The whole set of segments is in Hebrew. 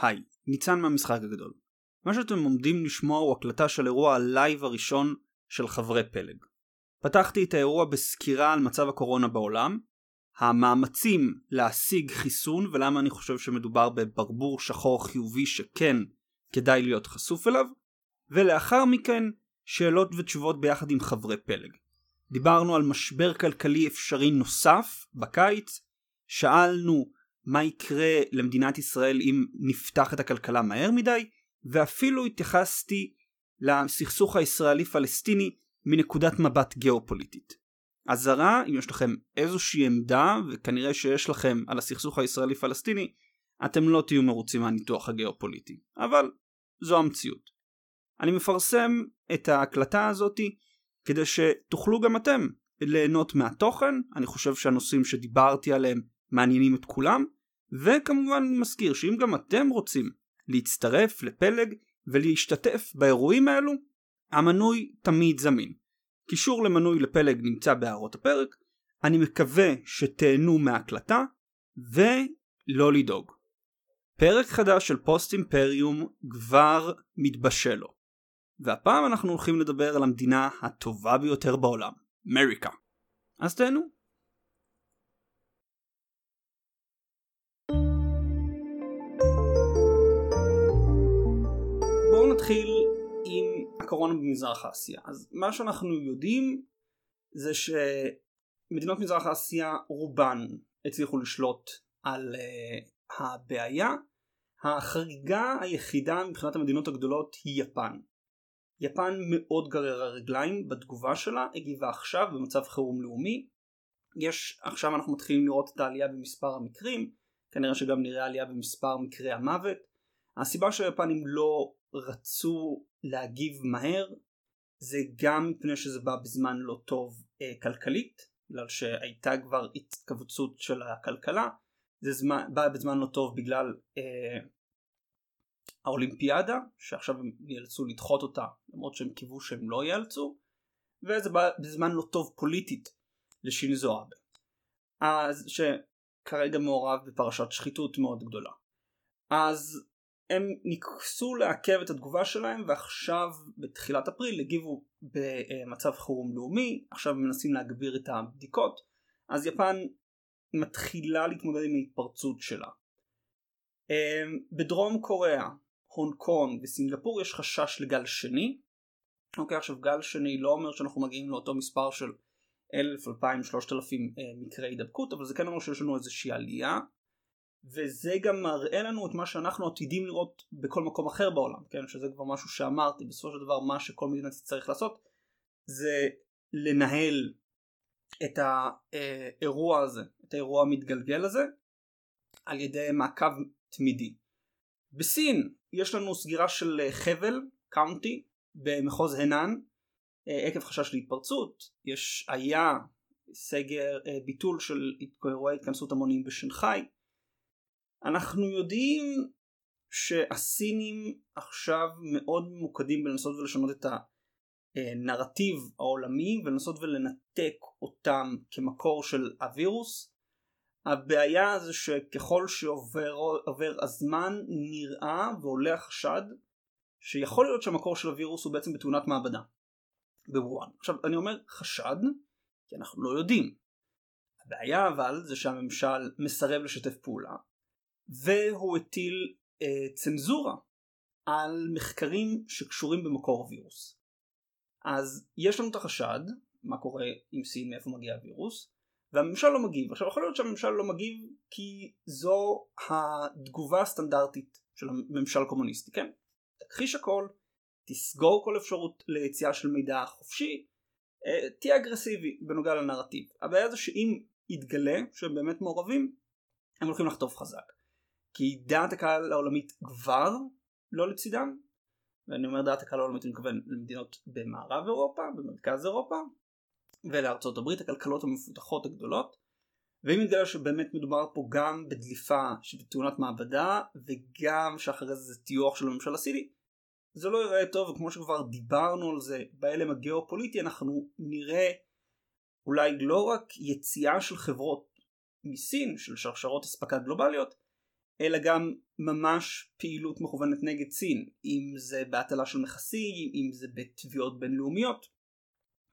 היי, ניצן מהמשחק הגדול. מה שאתם עומדים לשמוע הוא הקלטה של אירוע הלייב הראשון של חברי פלג. פתחתי את האירוע בסקירה על מצב הקורונה בעולם, המאמצים להשיג חיסון ולמה אני חושב שמדובר בברבור שחור חיובי שכן כדאי להיות חשוף אליו, ולאחר מכן שאלות ותשובות ביחד עם חברי פלג. דיברנו על משבר כלכלי אפשרי נוסף בקיץ, שאלנו מה יקרה למדינת ישראל אם נפתח את הכלכלה מהר מדי, ואפילו התייחסתי לסכסוך הישראלי פלסטיני מנקודת מבט גיאופוליטית. אזהרה, אם יש לכם איזושהי עמדה, וכנראה שיש לכם על הסכסוך הישראלי פלסטיני, אתם לא תהיו מרוצים מהניתוח הגיאופוליטי, אבל זו המציאות. אני מפרסם את ההקלטה הזאתי כדי שתוכלו גם אתם ליהנות מהתוכן, אני חושב שהנושאים שדיברתי עליהם מעניינים את כולם, וכמובן מזכיר שאם גם אתם רוצים להצטרף לפלג ולהשתתף באירועים האלו, המנוי תמיד זמין. קישור למנוי לפלג נמצא בהערות הפרק, אני מקווה שתהנו מההקלטה, ולא לדאוג. פרק חדש של פוסט אימפריום כבר מתבשל לו. והפעם אנחנו הולכים לדבר על המדינה הטובה ביותר בעולם, אמריקה. אז תהנו. נתחיל עם הקורונה במזרח אסיה. אז מה שאנחנו יודעים זה שמדינות מזרח אסיה רובן הצליחו לשלוט על uh, הבעיה. החריגה היחידה מבחינת המדינות הגדולות היא יפן. יפן מאוד גררה רגליים בתגובה שלה, הגיבה עכשיו במצב חירום לאומי. יש, עכשיו אנחנו מתחילים לראות את העלייה במספר המקרים, כנראה שגם נראה עלייה במספר מקרי המוות. הסיבה שהיפנים לא רצו להגיב מהר זה גם מפני שזה בא בזמן לא טוב אה, כלכלית, בגלל שהייתה כבר התכווצות של הכלכלה, זה זמן, בא בזמן לא טוב בגלל אה, האולימפיאדה, שעכשיו הם נאלצו לדחות אותה למרות שהם קיוו שהם לא ייאלצו, וזה בא בזמן לא טוב פוליטית לשינזו אבה. אז שכרגע מעורב בפרשת שחיתות מאוד גדולה. אז הם ניסו לעכב את התגובה שלהם ועכשיו בתחילת אפריל הגיבו במצב חירום לאומי, עכשיו הם מנסים להגביר את הבדיקות, אז יפן מתחילה להתמודד עם ההתפרצות שלה. אמ, בדרום קוריאה, הונג קונג וסינגפור יש חשש לגל שני. אוקיי עכשיו גל שני לא אומר שאנחנו מגיעים לאותו מספר של 1,000, 2,000, 3,000 מקרי הידבקות אבל זה כן אומר שיש לנו איזושהי עלייה וזה גם מראה לנו את מה שאנחנו עתידים לראות בכל מקום אחר בעולם, כן? שזה כבר משהו שאמרתי, בסופו של דבר מה שכל מדינה תצטרך לעשות זה לנהל את האירוע הזה, את האירוע המתגלגל הזה, על ידי מעקב תמידי. בסין יש לנו סגירה של חבל, קאונטי, במחוז הנאן, עקב חשש להתפרצות, יש היה סגר, ביטול של אירועי התכנסות המוניים בשנגחאי, אנחנו יודעים שהסינים עכשיו מאוד ממוקדים בלנסות ולשנות את הנרטיב העולמי ולנסות ולנתק אותם כמקור של הווירוס. הבעיה זה שככל שעובר הזמן נראה ועולה החשד שיכול להיות שהמקור של הווירוס הוא בעצם בתאונת מעבדה בוואן. עכשיו אני אומר חשד כי אנחנו לא יודעים. הבעיה אבל זה שהממשל מסרב לשתף פעולה והוא הטיל אה, צנזורה על מחקרים שקשורים במקור הווירוס. אז יש לנו את החשד, מה קורה עם סין, מאיפה מגיע הווירוס, והממשל לא מגיב. עכשיו יכול להיות שהממשל לא מגיב כי זו התגובה הסטנדרטית של הממשל הקומוניסטי, כן? תכחיש הכל, תסגור כל אפשרות ליציאה של מידע חופשי, אה, תהיה אגרסיבי בנוגע לנרטיב. הבעיה זה שאם יתגלה שהם באמת מעורבים, הם הולכים לחטוף חזק. כי דעת הקהל העולמית כבר לא לצידם ואני אומר דעת הקהל העולמית אני מתכוון למדינות במערב אירופה, במרכז אירופה ולארצות הברית, הכלכלות המפותחות הגדולות. ואם יתגלה שבאמת מדובר פה גם בדליפה שבתאונת מעבדה וגם שאחרי זה זה טיוח של הממשל הסיני זה לא ייראה טוב וכמו שכבר דיברנו על זה בהלם הגיאופוליטי אנחנו נראה אולי לא רק יציאה של חברות מסין של שרשרות אספקה גלובליות אלא גם ממש פעילות מכוונת נגד סין, אם זה בהטלה של מכסים, אם זה בתביעות בינלאומיות.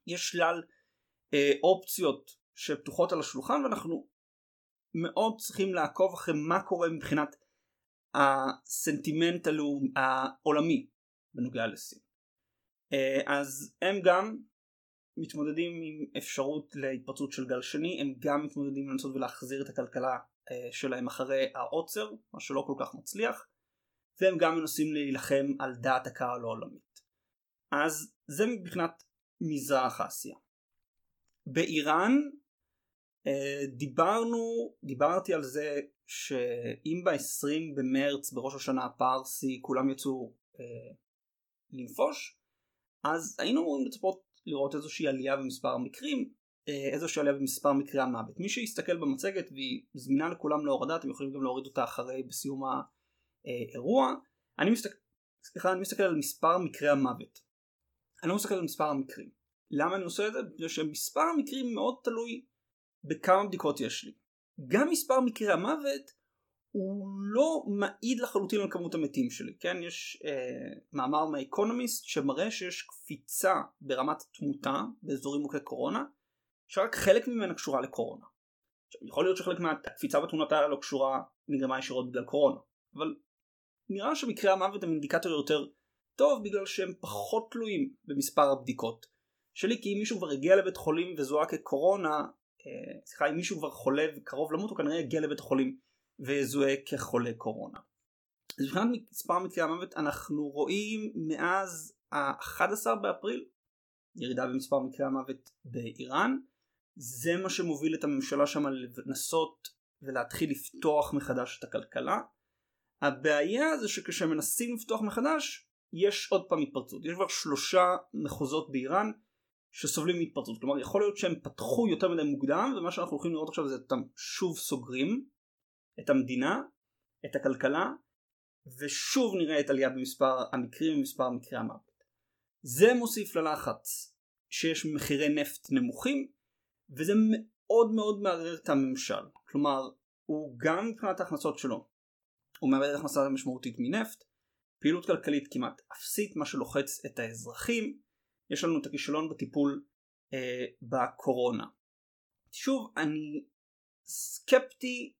יש שלל אה, אופציות שפתוחות על השולחן ואנחנו מאוד צריכים לעקוב אחרי מה קורה מבחינת הסנטימנט הלאומ... העולמי בנוגע לסין. אה, אז הם גם מתמודדים עם אפשרות להתפרצות של גל שני, הם גם מתמודדים לנסות ולהחזיר את הכלכלה שלהם אחרי העוצר, מה שלא כל כך מצליח, והם גם מנסים להילחם על דעת הקהל העולמית. אז זה מבחינת מזרח אסיה. באיראן אה, דיברנו, דיברתי על זה שאם ב-20 במרץ בראש השנה הפרסי כולם יצאו אה, לנפוש, אז היינו אמורים לצפות לראות איזושהי עלייה במספר המקרים, אה, איזושהי עלייה במספר מקרי המוות. מי שיסתכל במצגת והיא זמינה לכולם להורדה, אתם יכולים גם להוריד אותה אחרי בסיום האירוע. אני מסתכל, סליחה, אני מסתכל על מספר מקרי המוות. אני לא מסתכל על מספר המקרים. למה אני עושה את זה? בגלל שמספר המקרים מאוד תלוי בכמה בדיקות יש לי. גם מספר מקרי המוות הוא לא מעיד לחלוטין על כמות המתים שלי, כן? יש אה, מאמר מהאקונומיסט שמראה שיש קפיצה ברמת תמותה באזורים מוכי קורונה, שרק חלק ממנה קשורה לקורונה. עכשיו, יכול להיות שחלק מהקפיצה בתמותה לא קשורה נגרמה ישירות בגלל קורונה, אבל נראה שמקרי המוות הם אינדיקטור יותר טוב בגלל שהם פחות תלויים במספר הבדיקות שלי, כי אם מישהו כבר הגיע לבית חולים וזוהה כקורונה, אה, סליחה, אם מישהו כבר חולה וקרוב למות, הוא כנראה יגיע לבית החולים ויזוהה כחולה קורונה. אז מבחינת מספר מקרי המוות אנחנו רואים מאז ה-11 באפריל ירידה במספר מקרי המוות באיראן. זה מה שמוביל את הממשלה שם לנסות ולהתחיל לפתוח מחדש את הכלכלה. הבעיה זה שכשמנסים לפתוח מחדש יש עוד פעם התפרצות. יש כבר שלושה מחוזות באיראן שסובלים מהתפרצות. כלומר יכול להיות שהם פתחו יותר מדי מוקדם ומה שאנחנו הולכים לראות עכשיו זה אותם שוב סוגרים את המדינה, את הכלכלה ושוב נראה את עלייה במספר המקרים ומספר מקרי המוות. זה מוסיף ללחץ שיש מחירי נפט נמוכים וזה מאוד מאוד מערער את הממשל. כלומר הוא גם מבחינת ההכנסות שלו הוא מאבד הכנסה משמעותית מנפט פעילות כלכלית כמעט אפסית מה שלוחץ את האזרחים יש לנו את הכישלון בטיפול אה, בקורונה. שוב אני סקפטי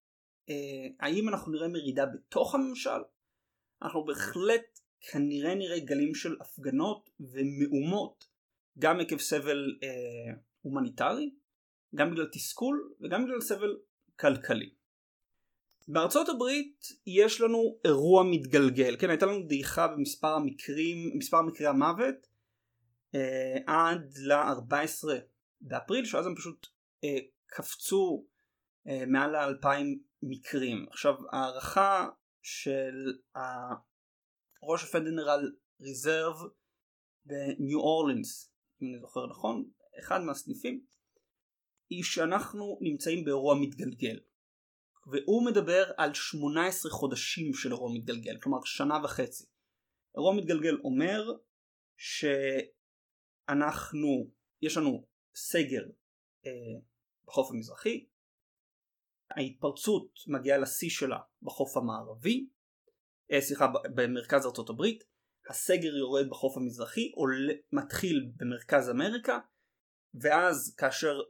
אה, האם אנחנו נראה מרידה בתוך הממשל? אנחנו בהחלט כנראה נראה גלים של הפגנות ומהומות גם עקב סבל אה, הומניטרי, גם בגלל תסכול וגם בגלל סבל כלכלי. בארצות הברית יש לנו אירוע מתגלגל, כן הייתה לנו דעיכה במספר המקרים, מספר מקרי המוות אה, עד ל-14 באפריל שאז הם פשוט אה, קפצו אה, מעל ל-2000 מקרים. עכשיו הערכה של ראש הפדרל ריזרב בניו אורלינס אם אני זוכר נכון אחד מהסניפים היא שאנחנו נמצאים באירוע מתגלגל. והוא מדבר על 18 חודשים של אירוע מתגלגל כלומר שנה וחצי. אירוע מתגלגל אומר שאנחנו יש לנו סגר אה, בחוף המזרחי. ההתפרצות מגיעה לשיא שלה בחוף המערבי, אה, סליחה במרכז ארצות הברית, הסגר יורד בחוף המזרחי, עולה, מתחיל במרכז אמריקה, ואז כאשר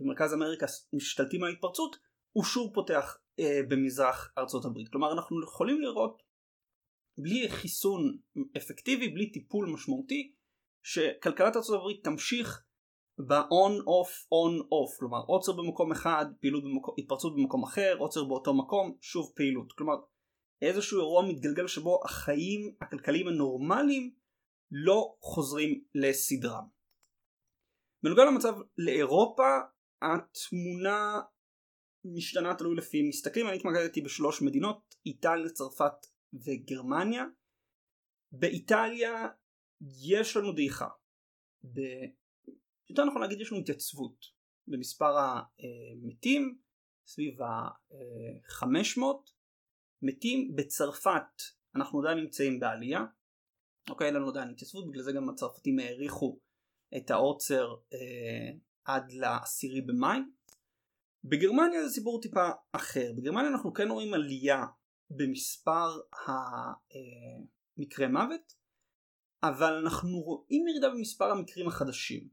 במרכז אמריקה משתלטים על ההתפרצות, הוא שוב פותח אה, במזרח ארצות הברית. כלומר אנחנו יכולים לראות בלי חיסון אפקטיבי, בלי טיפול משמעותי, שכלכלת ארצות הברית תמשיך ב-on off on off כלומר עוצר במקום אחד פעילות במקום, התפרצות במקום אחר עוצר באותו מקום שוב פעילות כלומר איזשהו אירוע מתגלגל שבו החיים הכלכליים הנורמליים לא חוזרים לסדרם. בנוגע למצב לאירופה התמונה משתנה תלוי לפי מסתכלים. אני התמקדתי בשלוש מדינות איטליה צרפת וגרמניה. באיטליה יש לנו דעיכה. יותר נכון להגיד יש לנו התייצבות במספר המתים סביב ה-500 מתים. בצרפת אנחנו עדיין נמצאים בעלייה. אוקיי אין לנו עדיין התייצבות בגלל זה גם הצרפתים העריכו את העוצר אה, עד לעשירי במאי. בגרמניה זה סיפור טיפה אחר. בגרמניה אנחנו כן רואים עלייה במספר המקרי מוות אבל אנחנו רואים ירידה במספר המקרים החדשים.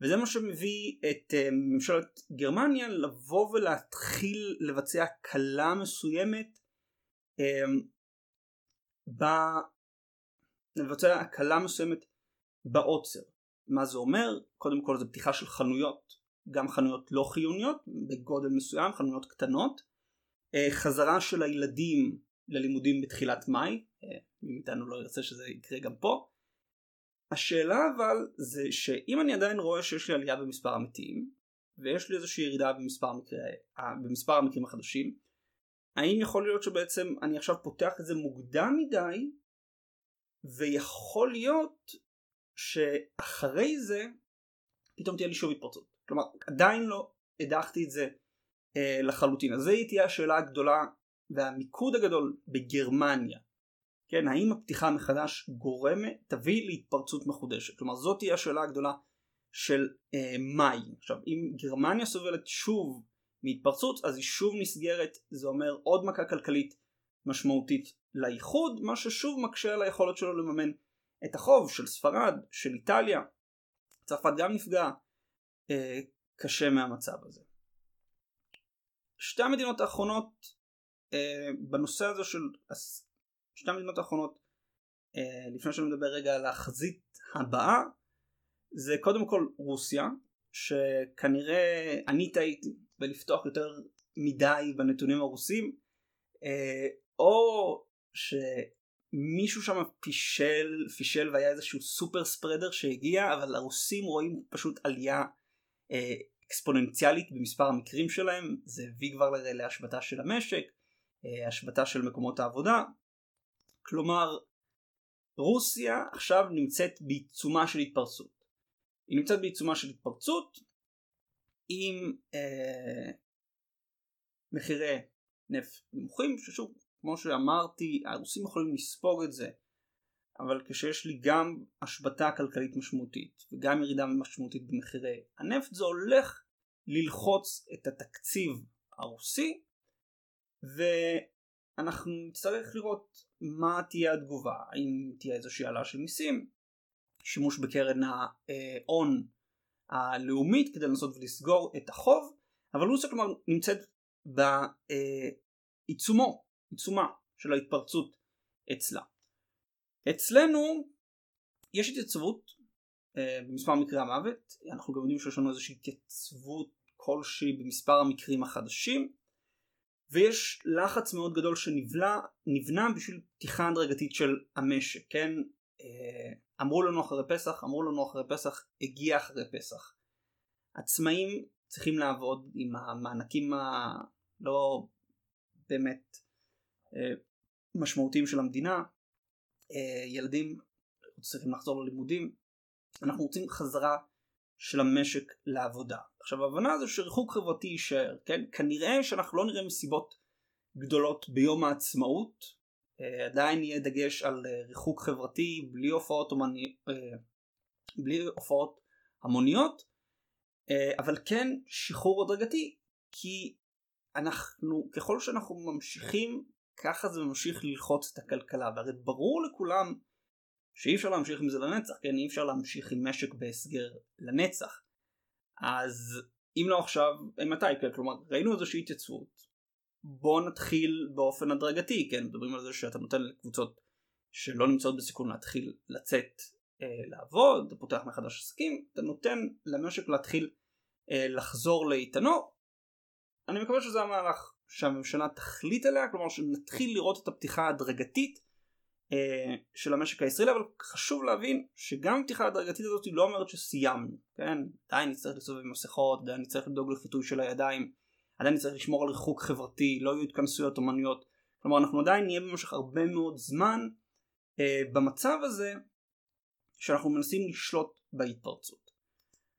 וזה מה שמביא את אה, ממשלת גרמניה לבוא ולהתחיל לבצע הקלה מסוימת אמ, ב... לבצע הקלה מסוימת בעוצר. מה זה אומר? קודם כל זה פתיחה של חנויות, גם חנויות לא חיוניות בגודל מסוים, חנויות קטנות, אה, חזרה של הילדים ללימודים בתחילת מאי, אה, מי מאיתנו לא ירצה שזה יקרה גם פה. השאלה אבל זה שאם אני עדיין רואה שיש לי עלייה במספר המתים ויש לי איזושהי ירידה במספר, מקרי, אה, במספר המקרים החדשים האם יכול להיות שבעצם אני עכשיו פותח את זה מוקדם מדי ויכול להיות שאחרי זה פתאום תהיה לי שוב התפרצות. כלומר עדיין לא הדחתי את זה אה, לחלוטין. אז זו תהיה השאלה הגדולה והמיקוד הגדול בגרמניה. כן האם הפתיחה מחדש גורמת תביא להתפרצות מחודשת? כלומר זאת תהיה השאלה הגדולה של אה, מאי. עכשיו אם גרמניה סובלת שוב מהתפרצות אז היא שוב נסגרת זה אומר עוד מכה כלכלית משמעותית לאיחוד מה ששוב מקשה על היכולת שלו לממן את החוב של ספרד של איטליה. צרפת גם נפגע אה, קשה מהמצב הזה. שתי המדינות האחרונות אה, בנושא הזה של שתי המדינות האחרונות אה, לפני שאני מדבר רגע על החזית הבאה זה קודם כל רוסיה שכנראה אני טעיתי בלפתוח יותר מדי בנתונים הרוסים אה, או שמישהו שם פישל פישל והיה איזשהו סופר ספרדר שהגיע אבל הרוסים רואים פשוט עלייה אה, אקספוננציאלית במספר המקרים שלהם. זה הביא כבר להשבתה של המשק אה, השבתה של מקומות העבודה. כלומר רוסיה עכשיו נמצאת בעיצומה של התפרצות. היא נמצאת בעיצומה של התפרצות עם אה, מחירי נפט נמוכים ששוב כמו שאמרתי הרוסים יכולים לספוג את זה אבל כשיש לי גם השבתה כלכלית משמעותית וגם ירידה משמעותית במחירי הנפט זה הולך ללחוץ את התקציב הרוסי ואנחנו נצטרך לראות מה תהיה התגובה האם תהיה איזושהי העלאה של מיסים שימוש בקרן ההון הלאומית כדי לנסות ולסגור את החוב אבל רוסיה כלומר נמצאת בעיצומו עיצומה של ההתפרצות אצלה. אצלנו יש התייצבות אה, במספר מקרי המוות. אנחנו גם יודעים שיש לנו איזושהי התייצבות כלשהי במספר המקרים החדשים. ויש לחץ מאוד גדול שנבנה בשביל פתיחה הדרגתית של המשק כן? אה, אמרו לנו אחרי פסח אמרו לנו אחרי פסח הגיע אחרי פסח. עצמאים צריכים לעבוד עם המענקים הלא באמת משמעותיים של המדינה. אה, ילדים צריכים לחזור ללימודים. אנחנו רוצים חזרה של המשק לעבודה. עכשיו ההבנה זה שריחוק חברתי יישאר כן? כנראה שאנחנו לא נראה מסיבות גדולות ביום העצמאות. אה, עדיין יהיה דגש על ריחוק חברתי בלי הופעות, אומני... בלי הופעות המוניות. אבל כן שחרור הדרגתי כי אנחנו ככל שאנחנו ממשיכים ככה זה ממשיך ללחוץ את הכלכלה והרי ברור לכולם שאי אפשר להמשיך עם זה לנצח כן? אי אפשר להמשיך עם משק בהסגר לנצח. אז אם לא עכשיו מתי? כן כלומר ראינו איזושהי התייצבות. בוא נתחיל באופן הדרגתי כן? מדברים על זה שאתה נותן לקבוצות שלא נמצאות בסיכון להתחיל לצאת אה, לעבוד אתה פותח מחדש עסקים אתה נותן למשק להתחיל אה, לחזור לאיתנו. אני מקווה שזה המהלך שהממשלה תחליט עליה, כלומר שנתחיל לראות את הפתיחה ההדרגתית אה, של המשק הישראלי, אבל חשוב להבין שגם הפתיחה ההדרגתית הזאת לא אומרת שסיימנו, כן? עדיין נצטרך לסובב מסכות, עדיין נצטרך לדאוג לחיטוי של הידיים, עדיין נצטרך לשמור על ריחוק חברתי, לא יהיו התכנסויות אומנויות, כלומר אנחנו עדיין נהיה במשך הרבה מאוד זמן אה, במצב הזה שאנחנו מנסים לשלוט בהתפרצות.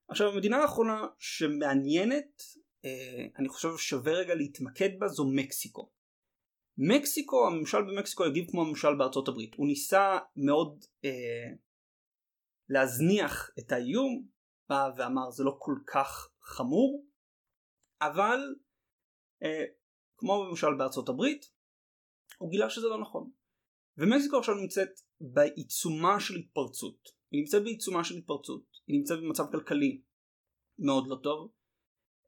עכשיו המדינה האחרונה שמעניינת אני חושב שווה רגע להתמקד בה זו מקסיקו. מקסיקו, הממשל במקסיקו הגיב כמו הממשל בארצות הברית. הוא ניסה מאוד אה, להזניח את האיום, בא ואמר זה לא כל כך חמור, אבל אה, כמו בממשל בארצות הברית, הוא גילה שזה לא נכון. ומקסיקו עכשיו נמצאת בעיצומה של התפרצות. היא נמצאת בעיצומה של התפרצות. היא נמצאת במצב כלכלי מאוד לא טוב.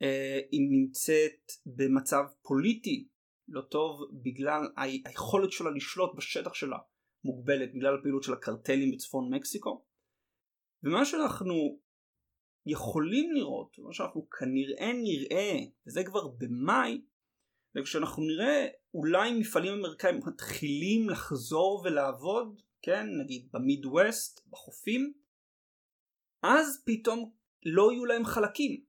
אה, היא נמצאת במצב פוליטי לא טוב בגלל היכולת שלה לשלוט בשטח שלה מוגבלת בגלל הפעילות של הקרטלים בצפון מקסיקו. ומה שאנחנו יכולים לראות, מה שאנחנו כנראה נראה, וזה כבר במאי, וכשאנחנו נראה אולי מפעלים אמריקאים מתחילים לחזור ולעבוד, כן, נגיד במיד ווסט, בחופים, אז פתאום לא יהיו להם חלקים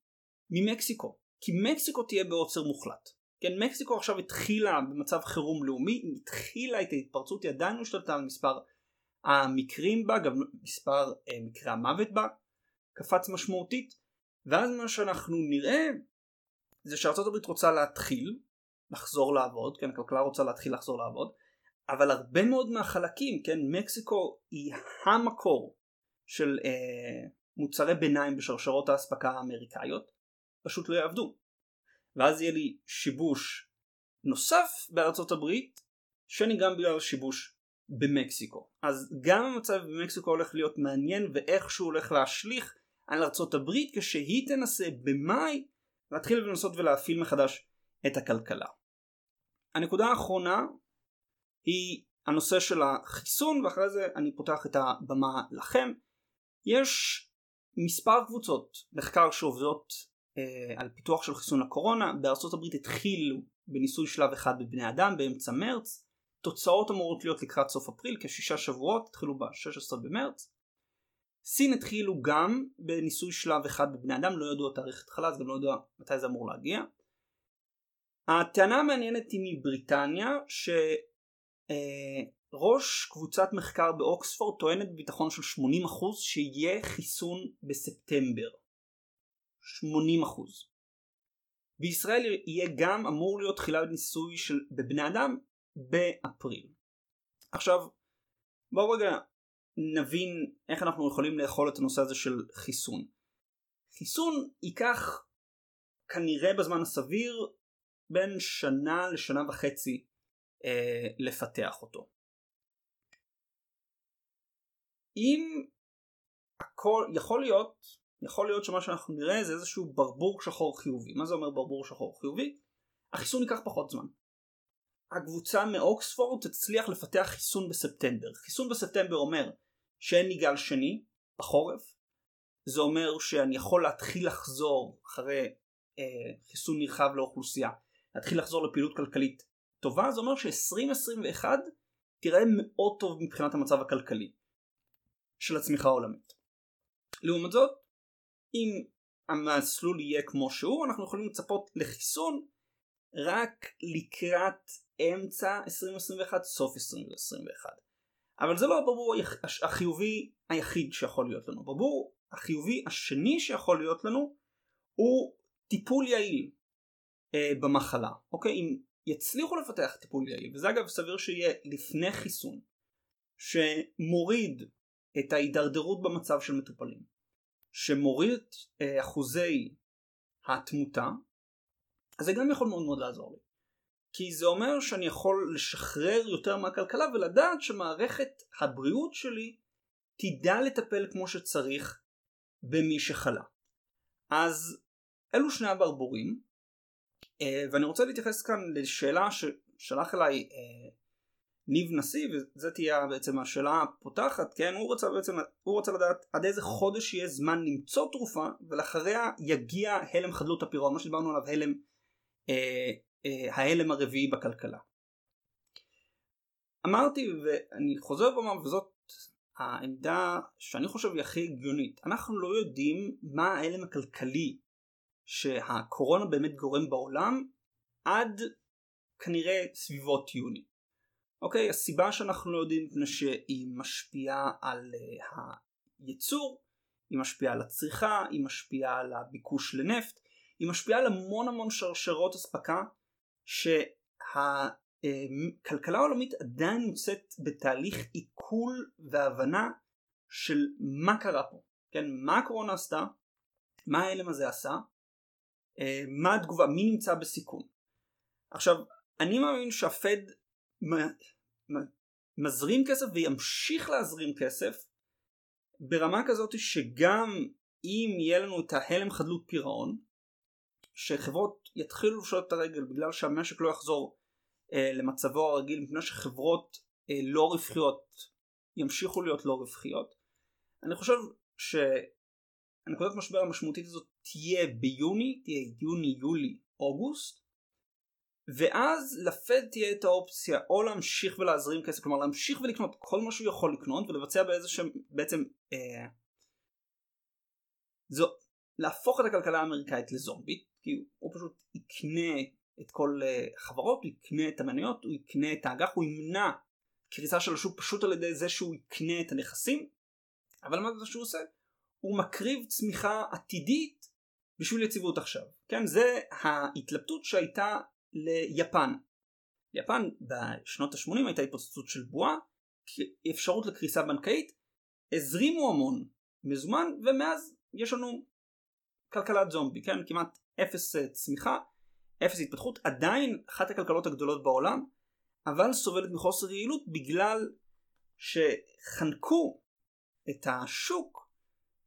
ממקסיקו, כי מקסיקו תהיה בעוצר מוחלט. כן, מקסיקו עכשיו התחילה במצב חירום לאומי, התחילה את ההתפרצות, היא עדיין השתלטה על מספר המקרים בה, גם מספר אה, מקרי המוות בה, קפץ משמעותית, ואז מה שאנחנו נראה זה הברית רוצה להתחיל לחזור לעבוד, כן, הכלכלה רוצה להתחיל לחזור לעבוד, אבל הרבה מאוד מהחלקים, כן, מקסיקו היא המקור של אה, מוצרי ביניים בשרשרות האספקה האמריקאיות, פשוט לא יעבדו. ואז יהיה לי שיבוש נוסף בארצות הברית, שנגרם בגלל שיבוש במקסיקו. אז גם המצב במקסיקו הולך להיות מעניין ואיכשהו הולך להשליך על ארצות הברית כשהיא תנסה במאי להתחיל לנסות ולהפעיל מחדש את הכלכלה. הנקודה האחרונה היא הנושא של החיסון ואחרי זה אני פותח את הבמה לכם. יש מספר קבוצות מחקר שעובדות אה, על פיתוח של חיסון לקורונה בארצות הברית התחילו בניסוי שלב אחד בבני אדם באמצע מרץ תוצאות אמורות להיות לקראת סוף אפריל כשישה שבועות התחילו ב-16 במרץ סין התחילו גם בניסוי שלב אחד בבני אדם, לא ידעו תאריך התחלה, אז גם לא ידעו מתי זה אמור להגיע. הטענה המעניינת היא מבריטניה, שראש קבוצת מחקר באוקספורד טוענת בביטחון של 80% שיהיה חיסון בספטמבר. 80%. בישראל יהיה גם אמור להיות תחילה ניסוי של בבני אדם באפריל. עכשיו בואו רגע נבין איך אנחנו יכולים לאכול את הנושא הזה של חיסון. חיסון ייקח כנראה בזמן הסביר בין שנה לשנה וחצי אה, לפתח אותו. אם הכל יכול להיות יכול להיות שמה שאנחנו נראה זה איזשהו ברבור שחור חיובי. מה זה אומר ברבור שחור חיובי? החיסון ייקח פחות זמן. הקבוצה מאוקספורד תצליח לפתח חיסון בספטמבר. חיסון בספטמבר אומר שאין לי גל שני בחורף. זה אומר שאני יכול להתחיל לחזור אחרי אה, חיסון נרחב לאוכלוסייה. להתחיל לחזור לפעילות כלכלית טובה זה אומר ש-2021 תראה מאוד טוב מבחינת המצב הכלכלי של הצמיחה העולמית. לעומת זאת אם המסלול יהיה כמו שהוא אנחנו יכולים לצפות לחיסון רק לקראת אמצע 2021 סוף 2021 אבל זה לא הברבור החיובי היחיד שיכול להיות לנו. ברבור החיובי השני שיכול להיות לנו הוא טיפול יעיל אה, במחלה. אוקיי? אם יצליחו לפתח טיפול יעיל, וזה אגב סביר שיהיה לפני חיסון, שמוריד את ההידרדרות במצב של מטופלים, שמוריד את אה, אחוזי התמותה, אז זה גם יכול מאוד מאוד לעזור לי. כי זה אומר שאני יכול לשחרר יותר מהכלכלה ולדעת שמערכת הבריאות שלי תדע לטפל כמו שצריך במי שחלה. אז אלו שני הברבורים אה, ואני רוצה להתייחס כאן לשאלה ששלח אליי אה, ניב נשיא וזו תהיה בעצם השאלה הפותחת כן הוא רוצה בעצם הוא רוצה לדעת עד איזה חודש יהיה זמן למצוא תרופה ולאחריה יגיע הלם חדלות הפירעון מה שדיברנו עליו הלם אה, אה, ההלם הרביעי בכלכלה. אמרתי ואני חוזר ואומר וזאת העמדה שאני חושב היא הכי הגיונית אנחנו לא יודעים מה ההלם הכלכלי שהקורונה באמת גורם בעולם עד כנראה סביבות יוני. אוקיי הסיבה שאנחנו לא יודעים מפני שהיא משפיעה על uh, הייצור היא משפיעה על הצריכה היא משפיעה על הביקוש לנפט היא משפיעה על המון המון שרשרות אספקה שהכלכלה העולמית עדיין נמצאת בתהליך עיכול והבנה של מה קרה פה, כן, מה הקורונה עשתה, מה ההלם הזה עשה, אה, מה התגובה, מי נמצא בסיכון. עכשיו, אני מאמין שהפד מזרים כסף וימשיך להזרים כסף ברמה כזאת שגם אם יהיה לנו את ההלם חדלות פירעון שחברות יתחילו לפשוט את הרגל בגלל שהמשק לא יחזור אה, למצבו הרגיל מפני שחברות אה, לא רווחיות ימשיכו להיות לא רווחיות אני חושב שהנקודת משבר המשמעותית הזאת תהיה ביוני תהיה יוני יולי אוגוסט ואז לפד תהיה את האופציה או להמשיך ולהזרים כסף, כלומר להמשיך ולקנות כל מה שהוא יכול לקנות ולבצע באיזה שהם בעצם אה, זו, להפוך את הכלכלה האמריקאית לזומבית, כי הוא פשוט יקנה את כל החברות, אה, הוא יקנה את המניות, הוא יקנה את האג"ח, הוא ימנע קריסה של השוק פשוט על ידי זה שהוא יקנה את הנכסים, אבל מה זה שהוא עושה? הוא מקריב צמיחה עתידית בשביל יציבות עכשיו. כן, זה ההתלבטות שהייתה ליפן. ליפן בשנות ה-80 הייתה התפוצצות של בועה, אפשרות לקריסה בנקאית, הזרימו המון מזומן ומאז יש לנו כלכלת זומבי, כן? כמעט אפס אה, צמיחה, אפס התפתחות, עדיין אחת הכלכלות הגדולות בעולם, אבל סובלת מחוסר יעילות בגלל שחנקו את השוק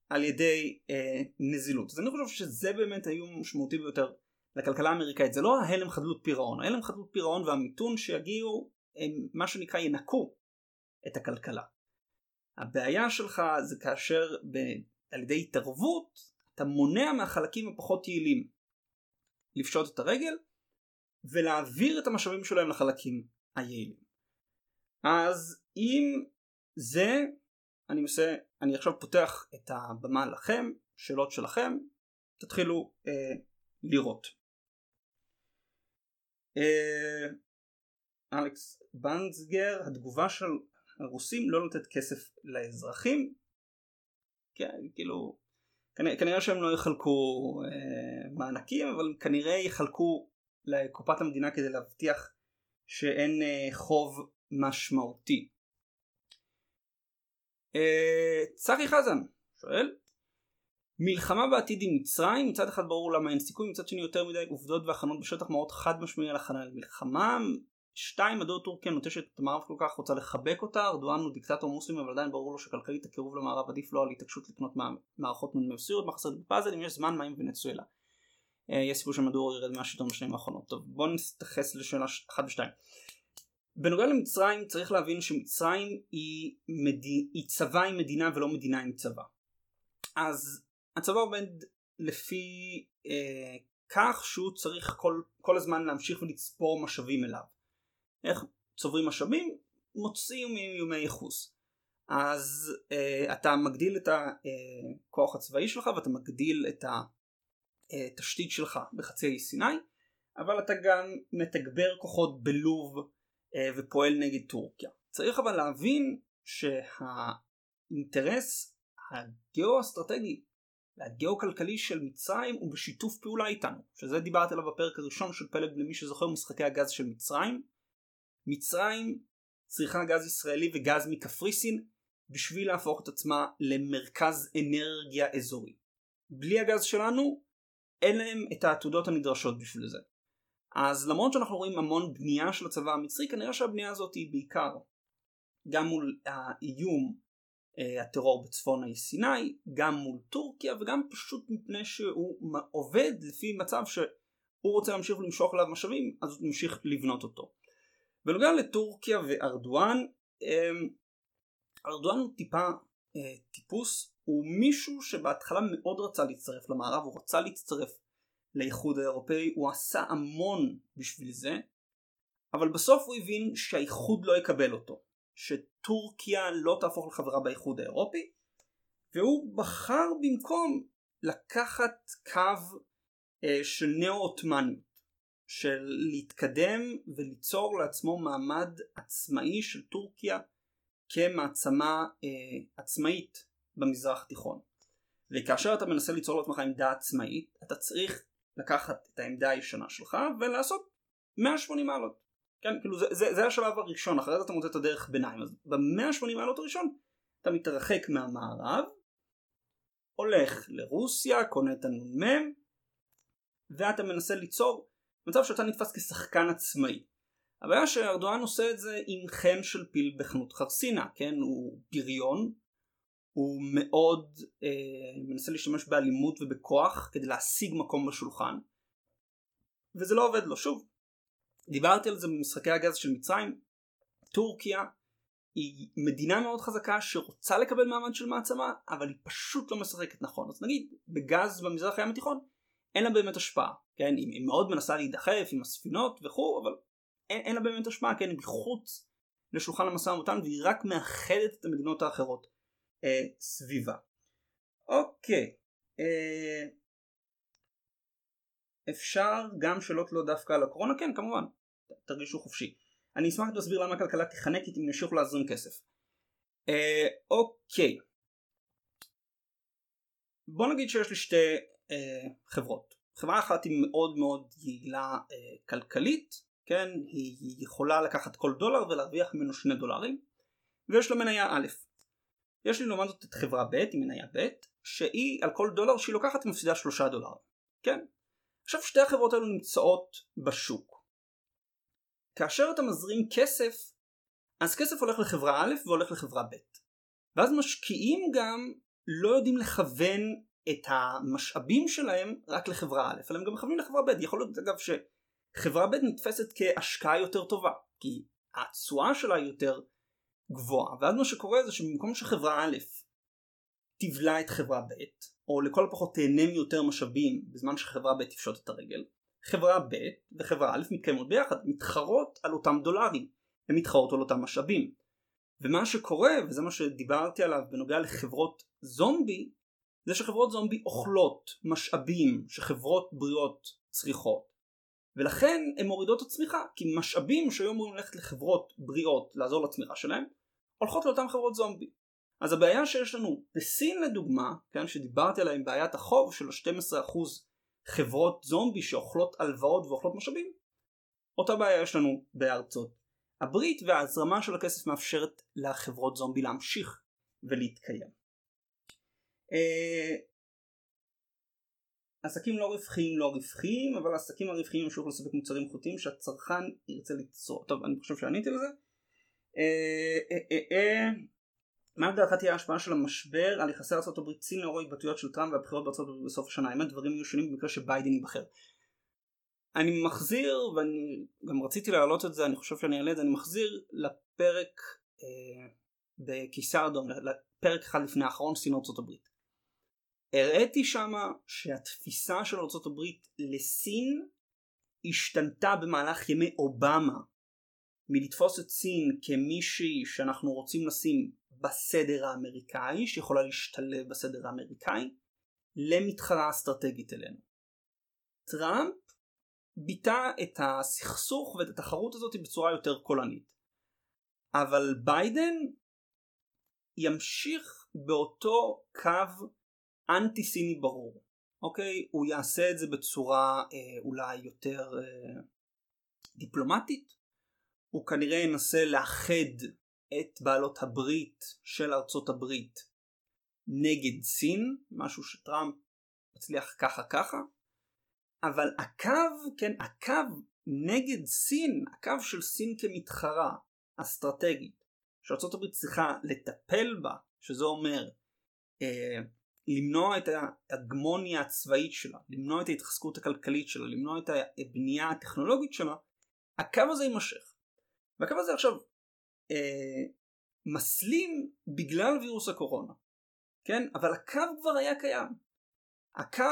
על ידי אה, נזילות. אז אני חושב שזה באמת האיום המשמעותי ביותר לכלכלה האמריקאית זה לא ההלם חדלות פירעון, ההלם חדלות פירעון והמיתון שיגיעו הם מה שנקרא ינקו את הכלכלה. הבעיה שלך זה כאשר ב... על ידי התערבות אתה מונע מהחלקים הפחות יעילים לפשוט את הרגל ולהעביר את המשאבים שלהם לחלקים היעילים. אז אם זה אני מנסה, אני עכשיו פותח את הבמה לכם, שאלות שלכם, תתחילו אה, לראות. אה, אלכס בנצגר, התגובה של הרוסים לא נותנת כסף לאזרחים. כן, כאילו, כנראה, כנראה שהם לא יחלקו אה, מענקים, אבל כנראה יחלקו לקופת המדינה כדי להבטיח שאין אה, חוב משמעותי. אה, צחי חזן שואל מלחמה בעתיד עם מצרים מצד אחד ברור למה אין סיכוי מצד שני יותר מדי עובדות והכנות בשטח מאוד חד משמעי על הכנה למלחמה. שתיים מדוע טורקיה נוטשת את המערב כל כך רוצה לחבק אותה. ארדואן הוא דיקטטור מוסלמי אבל עדיין ברור לו שכלכלית הקירוב למערב עדיף לו על התעקשות לקנות מערכות מנוסיות מה חסר בפאזל אם יש זמן מים ונצואלה? אה, יש סיפור שמדור ירד מהשלטון בשנים האחרונות. טוב בוא נתייחס לשאלה 1 ו-2 בנוגע למצרים צריך להבין שמצרים היא, מדי, היא צבא עם מדינה ולא מדינה עם צבא. אז הצבא עובד לפי אה, כך שהוא צריך כל, כל הזמן להמשיך ולצפור משאבים אליו. איך צוברים משאבים? מוצאים מאיומי ייחוס. אז אה, אתה מגדיל את הכוח אה, הצבאי שלך ואתה מגדיל את התשתית אה, שלך בחצי האי סיני אבל אתה גם מתגבר כוחות בלוב אה, ופועל נגד טורקיה. צריך אבל להבין שהאינטרס הגיאו-אסטרטגי והגיאו-כלכלי של מצרים הוא בשיתוף פעולה איתנו, שזה דיברתי עליו בפרק הראשון של פלג למי שזוכר משחקי הגז של מצרים. מצרים צריכה גז ישראלי וגז מקפריסין בשביל להפוך את עצמה למרכז אנרגיה אזורי. בלי הגז שלנו אין להם את העתודות הנדרשות בשביל זה. אז למרות שאנחנו רואים המון בנייה של הצבא המצרי כנראה שהבנייה הזאת היא בעיקר גם מול האיום הטרור בצפון האי סיני, גם מול טורקיה וגם פשוט מפני שהוא עובד לפי מצב שהוא רוצה להמשיך למשוך אליו משאבים אז הוא ממשיך לבנות אותו. בנוגע לטורקיה וארדואן, אמ, ארדואן הוא טיפה אה, טיפוס, הוא מישהו שבהתחלה מאוד רצה להצטרף למערב, הוא רצה להצטרף לאיחוד האירופאי, הוא עשה המון בשביל זה, אבל בסוף הוא הבין שהאיחוד לא יקבל אותו. שטורקיה לא תהפוך לחברה באיחוד האירופי והוא בחר במקום לקחת קו אה, של נאו-עות'מאניות של להתקדם וליצור לעצמו מעמד עצמאי של טורקיה כמעצמה אה, עצמאית במזרח התיכון. וכאשר אתה מנסה ליצור לעצמך עמדה עצמאית אתה צריך לקחת את העמדה הישנה שלך ולעשות 180 מעלות. כן, כאילו זה, זה, זה השלב הראשון, אחרי זה אתה מוצא את הדרך ביניים. אז ב-180 מעלות הראשון אתה מתרחק מהמערב, הולך לרוסיה, קונה את הנ"מ, ואתה מנסה ליצור מצב שאתה נתפס כשחקן עצמאי. הבעיה שארדואן עושה את זה עם חן של פיל בחנות חרסינה, כן? הוא בריון, הוא מאוד אה, מנסה להשתמש באלימות ובכוח כדי להשיג מקום בשולחן, וזה לא עובד לו. שוב, דיברתי על זה במשחקי הגז של מצרים, טורקיה היא מדינה מאוד חזקה שרוצה לקבל מעמד של מעצמה, אבל היא פשוט לא משחקת נכון. אז נגיד, בגז במזרח הים התיכון, אין לה באמת השפעה, כן? היא, היא מאוד מנסה להידחף עם הספינות וכו', אבל אין, אין לה באמת השפעה, כן? היא מחוץ לשולחן המשא ומתן והיא רק מאחדת את המדינות האחרות אה, סביבה. אוקיי, אה, אפשר גם שאלות לא דווקא על הקורונה? כן, כמובן, תרגישו חופשי. אני אשמח להסביר למה הכלכלה תיחנק אם ימשיכו להזרים כסף. אה, אוקיי. בוא נגיד שיש לי שתי אה, חברות. חברה אחת היא מאוד מאוד יעילה אה, כלכלית, כן, היא יכולה לקחת כל דולר ולהרוויח ממנו שני דולרים, ויש לה מניה א'. יש לי לעומת זאת את חברה ב' עם מניה ב', שהיא על כל דולר שהיא לוקחת היא מפסידה שלושה דולר, כן? עכשיו שתי החברות האלו נמצאות בשוק. כאשר אתה מזרים כסף, אז כסף הולך לחברה א' והולך לחברה ב'. ואז משקיעים גם לא יודעים לכוון את המשאבים שלהם רק לחברה א', אלא הם גם מכוונים לחברה ב'. יכול להיות אגב שחברה ב' נתפסת כהשקעה יותר טובה, כי התשואה שלה היא יותר גבוהה, ואז מה שקורה זה שבמקום שחברה א' תבלע את חברה ב', או לכל הפחות תהנה מיותר משאבים בזמן שחברה ב' תפשוט את הרגל, חברה ב' וחברה א' מתקיימות ביחד, מתחרות על אותם דולרים, הן מתחרות על אותם משאבים. ומה שקורה, וזה מה שדיברתי עליו בנוגע לחברות זומבי, זה שחברות זומבי אוכלות משאבים שחברות בריאות צריכות. ולכן הן מורידות את הצמיחה, כי משאבים שהיו אמורים ללכת לחברות בריאות לעזור לצמיחה שלהם, הולכות לאותן חברות זומבי. אז הבעיה שיש לנו בסין לדוגמה, כן, שדיברתי עליה עם בעיית החוב של ה-12% חברות זומבי שאוכלות הלוואות ואוכלות משאבים, אותה בעיה יש לנו בארצות הברית וההזרמה של הכסף מאפשרת לחברות זומבי להמשיך ולהתקיים. אה, עסקים לא רווחיים לא רווחיים אבל העסקים הרווחיים ימשיכו לספק מוצרים איכותיים שהצרכן ירצה ליצור. טוב אני חושב שעניתי לזה. מה לדעתך תהיה ההשפעה של המשבר על יחסי ארה"ב סין לאור ההתבטאויות של טראמפ והבחירות בארצות הברית בסוף השנה האם הדברים יהיו שונים במקרה שביידן ייבחר. אני מחזיר ואני גם רציתי להעלות את זה אני חושב שאני אעלה את זה אני מחזיר לפרק אה, בקיסר אדום לפרק אחד לפני האחרון סין ארצות הברית. הראיתי שמה שהתפיסה של ארצות הברית לסין השתנתה במהלך ימי אובמה מלתפוס את סין כמישהי שאנחנו רוצים לשים בסדר האמריקאי שיכולה להשתלב בסדר האמריקאי למתחרה אסטרטגית אלינו. טראמפ ביטא את הסכסוך ואת התחרות הזאת בצורה יותר קולנית. אבל ביידן ימשיך באותו קו אנטי סיני ברור. אוקיי? הוא יעשה את זה בצורה אה, אולי יותר אה, דיפלומטית. הוא כנראה ינסה לאחד את בעלות הברית של ארצות הברית נגד סין, משהו שטראמפ מצליח ככה ככה, אבל הקו, כן, הקו נגד סין, הקו של סין כמתחרה אסטרטגית, שארצות הברית צריכה לטפל בה, שזה אומר אה, למנוע את ההגמוניה הצבאית שלה, למנוע את ההתחזקות הכלכלית שלה, למנוע את הבנייה הטכנולוגית שלה, הקו הזה יימשך. והקו הזה עכשיו אה, מסלים בגלל וירוס הקורונה, כן? אבל הקו כבר היה קיים. הקו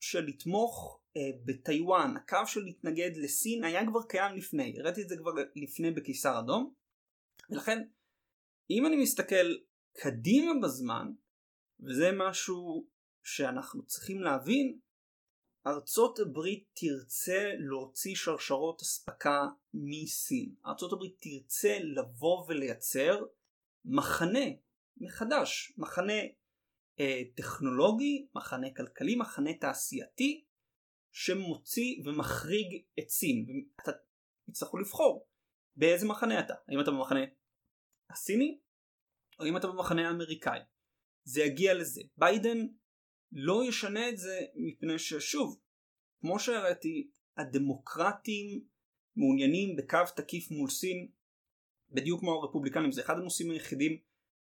של לתמוך אה, בטיוואן, הקו של להתנגד לסין היה כבר קיים לפני, הראיתי את זה כבר לפני בקיסר אדום, ולכן אם אני מסתכל קדימה בזמן, וזה משהו שאנחנו צריכים להבין, ארצות הברית תרצה להוציא שרשרות אספקה מסין. ארצות הברית תרצה לבוא ולייצר מחנה מחדש, מחנה אה, טכנולוגי, מחנה כלכלי, מחנה תעשייתי, שמוציא ומחריג את סין. ואתה תצטרכו לבחור באיזה מחנה אתה. האם אתה במחנה הסיני, או אם אתה במחנה האמריקאי. זה יגיע לזה. ביידן לא ישנה את זה מפני ששוב, כמו שהראיתי, הדמוקרטים מעוניינים בקו תקיף מול סין בדיוק כמו הרפובליקנים זה אחד הנושאים היחידים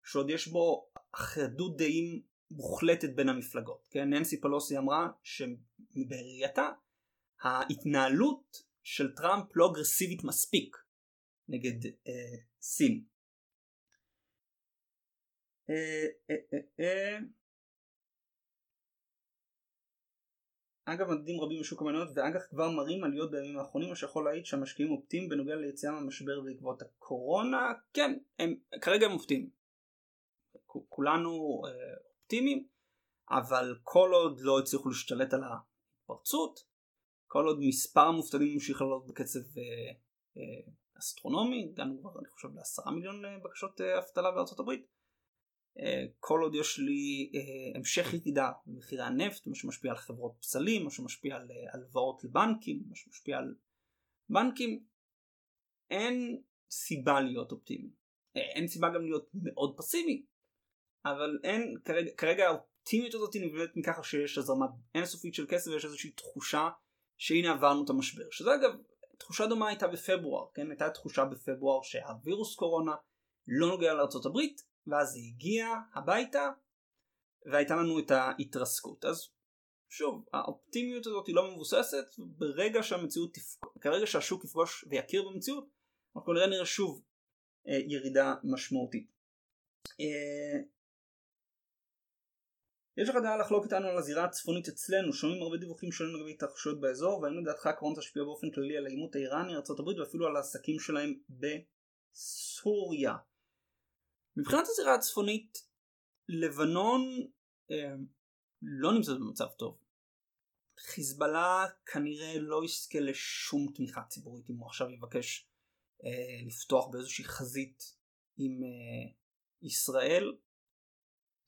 שעוד יש בו אחדות דעים מוחלטת בין המפלגות כן ננסי פלוסי אמרה שבראייתה ההתנהלות של טראמפ לא אגרסיבית מספיק נגד אה, סין. אה, אה, אה, אה. אגב מדדים רבים בשוק המניות ואג"ח כבר מראים עליות בימים האחרונים מה שיכול להעיד שהמשקיעים אופטימיים בנוגע ליציאה מהמשבר בעקבות הקורונה. כן הם כרגע הם אופטימיים. כולנו אה, אופטימיים אבל כל עוד לא הצליחו להשתלט על ההתפרצות כל עוד מספר המובטלים ממשיך לעלות בקצב אה, אה, אסטרונומי הגענו כבר אני חושב לעשרה מיליון אה, בקשות אה, אבטלה בארצות הברית כל עוד יש לי אה, המשך ירידה במחירי הנפט, מה שמשפיע על חברות פסלים, מה שמשפיע על אה, הלוואות לבנקים, מה שמשפיע על בנקים, אין סיבה להיות אופטימי. אין סיבה גם להיות מאוד פסימי, אבל אין, כרגע, כרגע האופטימיות הזאת נבנית מככה שיש הזרמה אינסופית של כסף ויש איזושהי תחושה שהנה עברנו את המשבר. שזה אגב, תחושה דומה הייתה בפברואר, כן? הייתה תחושה בפברואר שהווירוס קורונה לא נוגע לארה"ב ואז זה הגיע הביתה והייתה לנו את ההתרסקות אז שוב האופטימיות הזאת היא לא מבוססת ברגע שהמציאות תפק... כרגע שהשוק יפגוש ויכיר במציאות אנחנו נראה נראה שוב אה, ירידה משמעותית. אה, יש לך דעה לחלוק איתנו על הזירה הצפונית אצלנו, שומעים הרבה דיווחים שונים לגבי התרחשויות באזור, והאם לדעתך הקורונה תשפיע באופן כללי על העימות האיראני, ארה"ב ואפילו על העסקים שלהם בסוריה. מבחינת הזירה הצפונית לבנון אה, לא נמצאת במצב טוב. חיזבאללה כנראה לא יזכה לשום תמיכה ציבורית אם הוא עכשיו יבקש אה, לפתוח באיזושהי חזית עם אה, ישראל.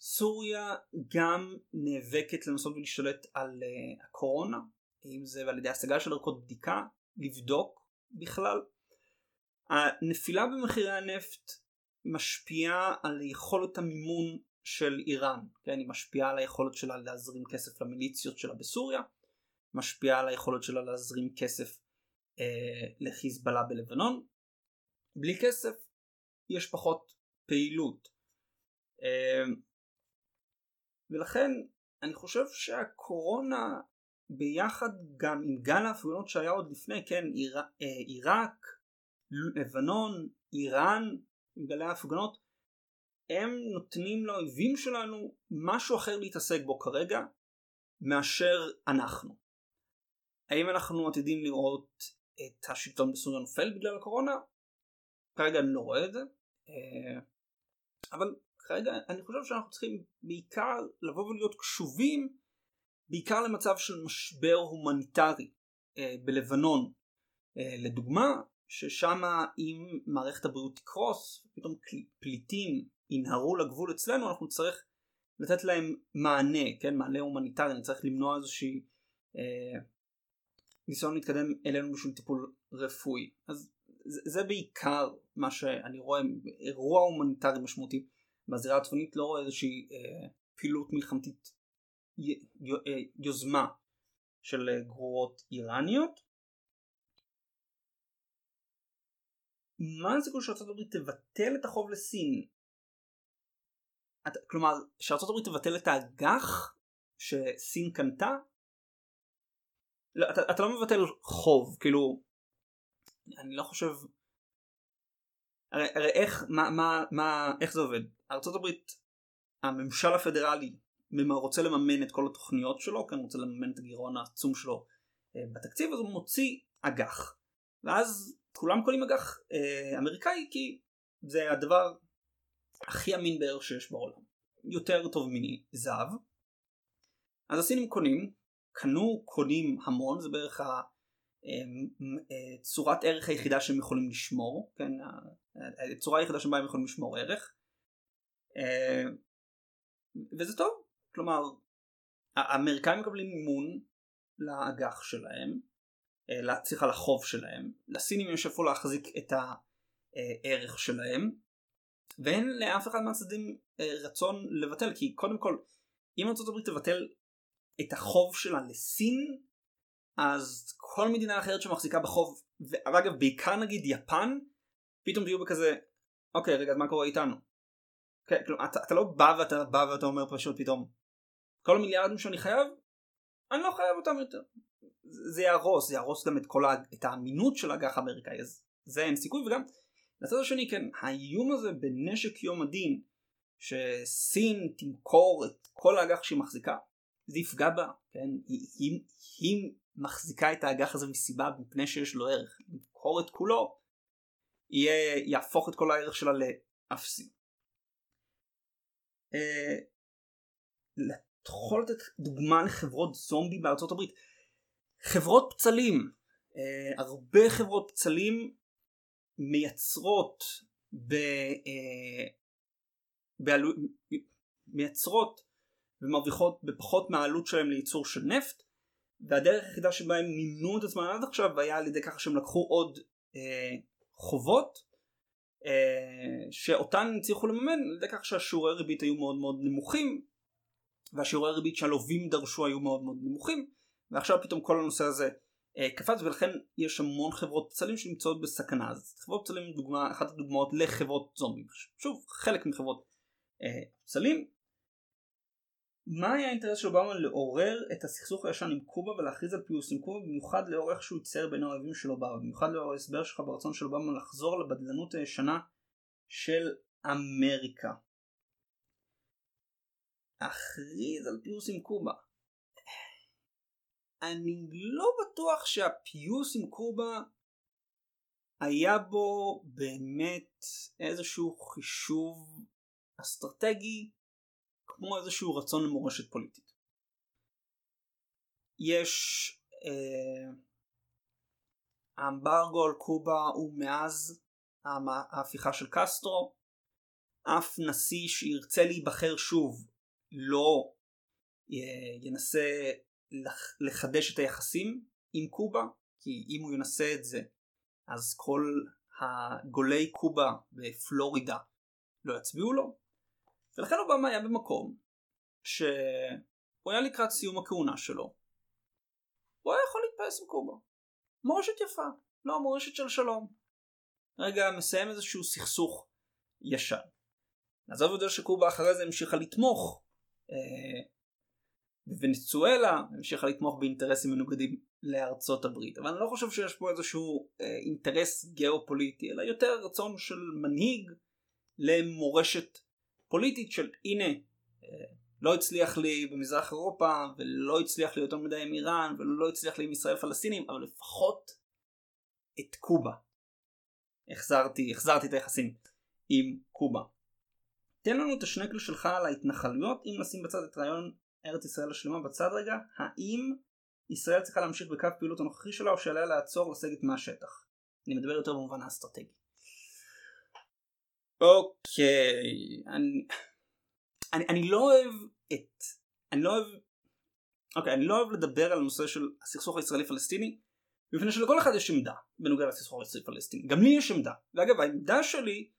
סוריה גם נאבקת לנסות ולהשתלט על אה, הקורונה, אם זה על ידי השגה של ערכות בדיקה, לבדוק בכלל. הנפילה במחירי הנפט משפיעה על יכולת המימון של איראן, כן? היא משפיעה על היכולת שלה להזרים כסף למיליציות שלה בסוריה, משפיעה על היכולת שלה להזרים כסף אה, לחיזבאללה בלבנון. בלי כסף יש פחות פעילות. אה, ולכן אני חושב שהקורונה ביחד גם עם גל ההפגנות שהיה עוד לפני, כן, אה, עיראק, לבנון, איראן, גלי ההפגנות, הם נותנים לאויבים שלנו משהו אחר להתעסק בו כרגע מאשר אנחנו. האם אנחנו עתידים לראות את השלטון בסוריה נופל בגלל הקורונה? כרגע אני לא רואה את זה. אה, אבל כרגע אני חושב שאנחנו צריכים בעיקר לבוא ולהיות קשובים בעיקר למצב של משבר הומניטרי אה, בלבנון. אה, לדוגמה, ששם אם מערכת הבריאות תקרוס, פתאום פליטים ינהרו לגבול אצלנו, אנחנו נצטרך לתת להם מענה, כן, מענה הומניטרי, נצטרך למנוע איזושהי אה, ניסיון להתקדם אלינו בשביל טיפול רפואי. אז זה, זה בעיקר מה שאני רואה, אירוע הומניטרי משמעותי בזירה הצפונית, לא רואה איזושהי אה, פעילות מלחמתית י, י, אה, יוזמה של אה, גרורות איראניות. מה הסיכוי הברית תבטל את החוב לסין? את, כלומר שארצות הברית תבטל את האג"ח שסין קנתה? לא, אתה, אתה לא מבטל חוב כאילו אני לא חושב הרי, הרי איך מה, מה, מה איך זה עובד ארצות הברית הממשל הפדרלי רוצה לממן את כל התוכניות שלו כן רוצה לממן את הגירעון העצום שלו אה, בתקציב אז הוא מוציא אג"ח ואז כולם קונים אג"ח אה, אמריקאי כי זה הדבר הכי אמין בערך שיש בעולם. יותר טוב מזהב. אז הסינים קונים, קנו, קונים המון, זה בערך הצורת אה, ערך היחידה שהם יכולים לשמור, כן, הצורה היחידה שבה הם יכולים לשמור ערך. אה, וזה טוב, כלומר האמריקאים מקבלים מימון לאג"ח שלהם אה, סליחה לחוב שלהם לסינים יש איפה להחזיק את הערך שלהם ואין לאף אחד מהצדדים אה, רצון לבטל כי קודם כל אם הברית תבטל את החוב שלה לסין אז כל מדינה אחרת שמחזיקה בחוב, ואגב בעיקר נגיד יפן, פתאום תהיו בכזה, אוקיי רגע אז מה קורה איתנו? כן, כלומר, אתה, אתה לא בא ואתה בא ואתה אומר פשוט פתאום, כל המיליארדים שאני חייב, אני לא חייב אותם יותר. זה יהרוס, זה יהרוס גם את כל ה... את האמינות של האג"ח האמריקאי, אז זה אין סיכוי, וגם לצד השני כן, האיום הזה בנשק יום הדין, שסין תמכור את כל האג"ח שהיא מחזיקה, זה יפגע בה, כן? היא, היא, היא מחזיקה את האג"ח הזה מסיבה מפני שיש לו ערך. למכור את כולו, יהיה, יהפוך את כל הערך שלה לאפסי. אה, אתה יכול לתת דוגמה לחברות זומבי בארצות הברית. חברות פצלים, אה, הרבה חברות פצלים מייצרות ב, אה, בעלו, מייצרות ומרוויחות בפחות מהעלות שלהם לייצור של נפט והדרך היחידה שבה הם מימנו את עצמם עד עכשיו היה על ידי ככה שהם לקחו עוד אה, חובות אה, שאותן הצליחו לממן על ידי כך שהשיעורי ריבית היו מאוד מאוד נמוכים והשיעורי הריבית שהלווים דרשו היו מאוד מאוד נמוכים ועכשיו פתאום כל הנושא הזה אה, קפץ ולכן יש המון חברות פצלים שנמצאות בסכנה אז חברות פצלים דוגמה אחת הדוגמאות לחברות זומבים שוב חלק מחברות אה, פצלים מה היה האינטרס של אובמה לעורר את הסכסוך הישן עם קובה ולהכריז על פיוס עם קובה במיוחד לאור איך שהוא יצייר בין האוהבים של אובמה במיוחד לאור ההסבר שלך ברצון של אובמה לחזור לבדלנות הישנה של אמריקה. להכריז על פיוס עם קובה. אני לא בטוח שהפיוס עם קובה היה בו באמת איזשהו חישוב אסטרטגי כמו איזשהו רצון למורשת פוליטית. יש אה, האמברגו על קובה הוא מאז ההפיכה של קסטרו אף נשיא שירצה להיבחר שוב לא אה, ינסה לחדש את היחסים עם קובה כי אם הוא ינסה את זה אז כל הגולי קובה בפלורידה לא יצביעו לו. ולכן אובמה היה במקום שהוא היה לקראת סיום הכהונה שלו. הוא היה יכול להתפעס עם קובה. מורשת יפה לא מורשת של שלום. רגע מסיים איזשהו סכסוך ישן. נעזוב את זה שקובה אחרי זה המשיכה לתמוך אה, בוונצואלה המשיכה לתמוך באינטרסים מנוגדים לארצות הברית אבל אני לא חושב שיש פה איזשהו אה, אינטרס גיאופוליטי אלא יותר רצון של מנהיג למורשת פוליטית של הנה אה, לא הצליח לי במזרח אירופה ולא הצליח לי יותר מדי עם איראן ולא הצליח לי עם ישראל פלסטינים אבל לפחות את קובה החזרתי החזרתי את היחסים עם קובה. תן לנו את השנקל שלך על ההתנחלויות אם נשים בצד את רעיון ארץ ישראל השלמה בצד רגע האם ישראל צריכה להמשיך בקו פעילות הנוכחי שלה או שעליה לעצור לסגת מהשטח. אני מדבר יותר במובן האסטרטגי. אוקיי, אני, אני, אני לא אוהב את, אני לא אוהב, אוקיי, אני לא אוהב לדבר על הנושא של הסכסוך הישראלי פלסטיני, מפני שלכל אחד יש עמדה בנוגע לסכסוך הישראלי פלסטיני, גם לי יש עמדה, ואגב העמדה שלי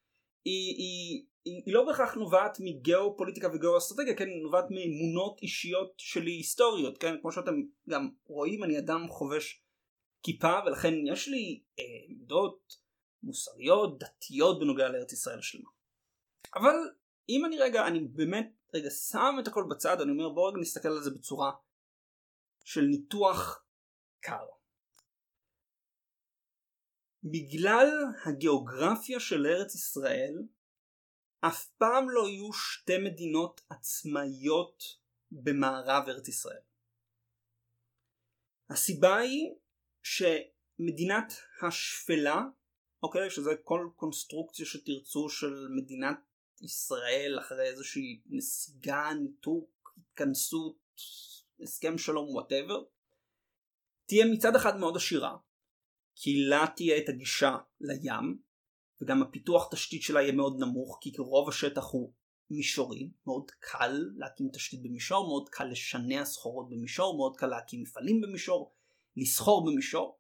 היא, היא, היא, היא לא בהכרח נובעת מגיאופוליטיקה וגיאואסטרטגיה, כן, היא נובעת מאמונות אישיות שלי היסטוריות, כן, כמו שאתם גם רואים אני אדם חובש כיפה ולכן יש לי אה, עמדות מוסריות, דתיות בנוגע לארץ ישראל השלמה. אבל אם אני רגע, אני באמת רגע שם את הכל בצד, אני אומר בוא רגע נסתכל על זה בצורה של ניתוח קר. בגלל הגיאוגרפיה של ארץ ישראל, אף פעם לא יהיו שתי מדינות עצמאיות במערב ארץ ישראל. הסיבה היא שמדינת השפלה אוקיי? שזה כל קונסטרוקציה שתרצו של מדינת ישראל אחרי איזושהי נסיגה, ניתוק, התכנסות, הסכם שלום, whatever, תהיה מצד אחד מאוד עשירה, כי לה תהיה את הגישה לים, וגם הפיתוח תשתית שלה יהיה מאוד נמוך, כי רוב השטח הוא מישורי, מאוד קל להקים תשתית במישור, מאוד קל לשנע סחורות במישור, מאוד קל להקים מפעלים במישור, לסחור במישור,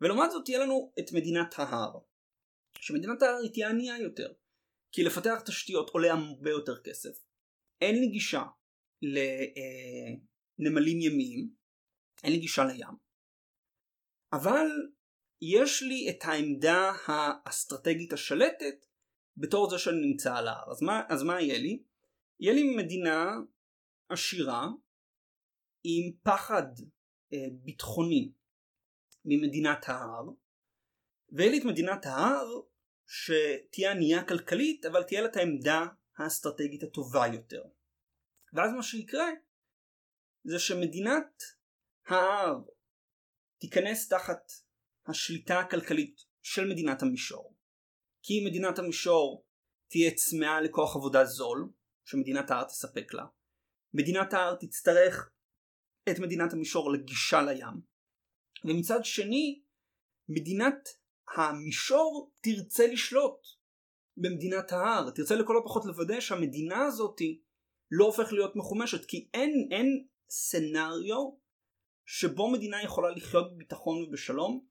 ולעומת זאת תהיה לנו את מדינת ההר. שמדינת ההר היא תהיה ענייה יותר, כי לפתח תשתיות עולה הרבה יותר כסף. אין לי גישה לנמלים ימיים, אין לי גישה לים, אבל יש לי את העמדה האסטרטגית השלטת בתור זה שאני נמצא על ההר. אז מה, אז מה יהיה לי? יהיה לי מדינה עשירה עם פחד אה, ביטחוני ממדינת ההר ויהיה לי את מדינת ההר שתהיה ענייה כלכלית אבל תהיה לה את העמדה האסטרטגית הטובה יותר. ואז מה שיקרה זה שמדינת ההר תיכנס תחת השליטה הכלכלית של מדינת המישור. כי מדינת המישור תהיה צמאה לכוח עבודה זול שמדינת ההר תספק לה. מדינת ההר תצטרך את מדינת המישור לגישה לים. ומצד שני מדינת המישור תרצה לשלוט במדינת ההר, תרצה לכל הפחות לוודא שהמדינה הזאת לא הופך להיות מחומשת כי אין, אין סנאריו שבו מדינה יכולה לחיות בביטחון ובשלום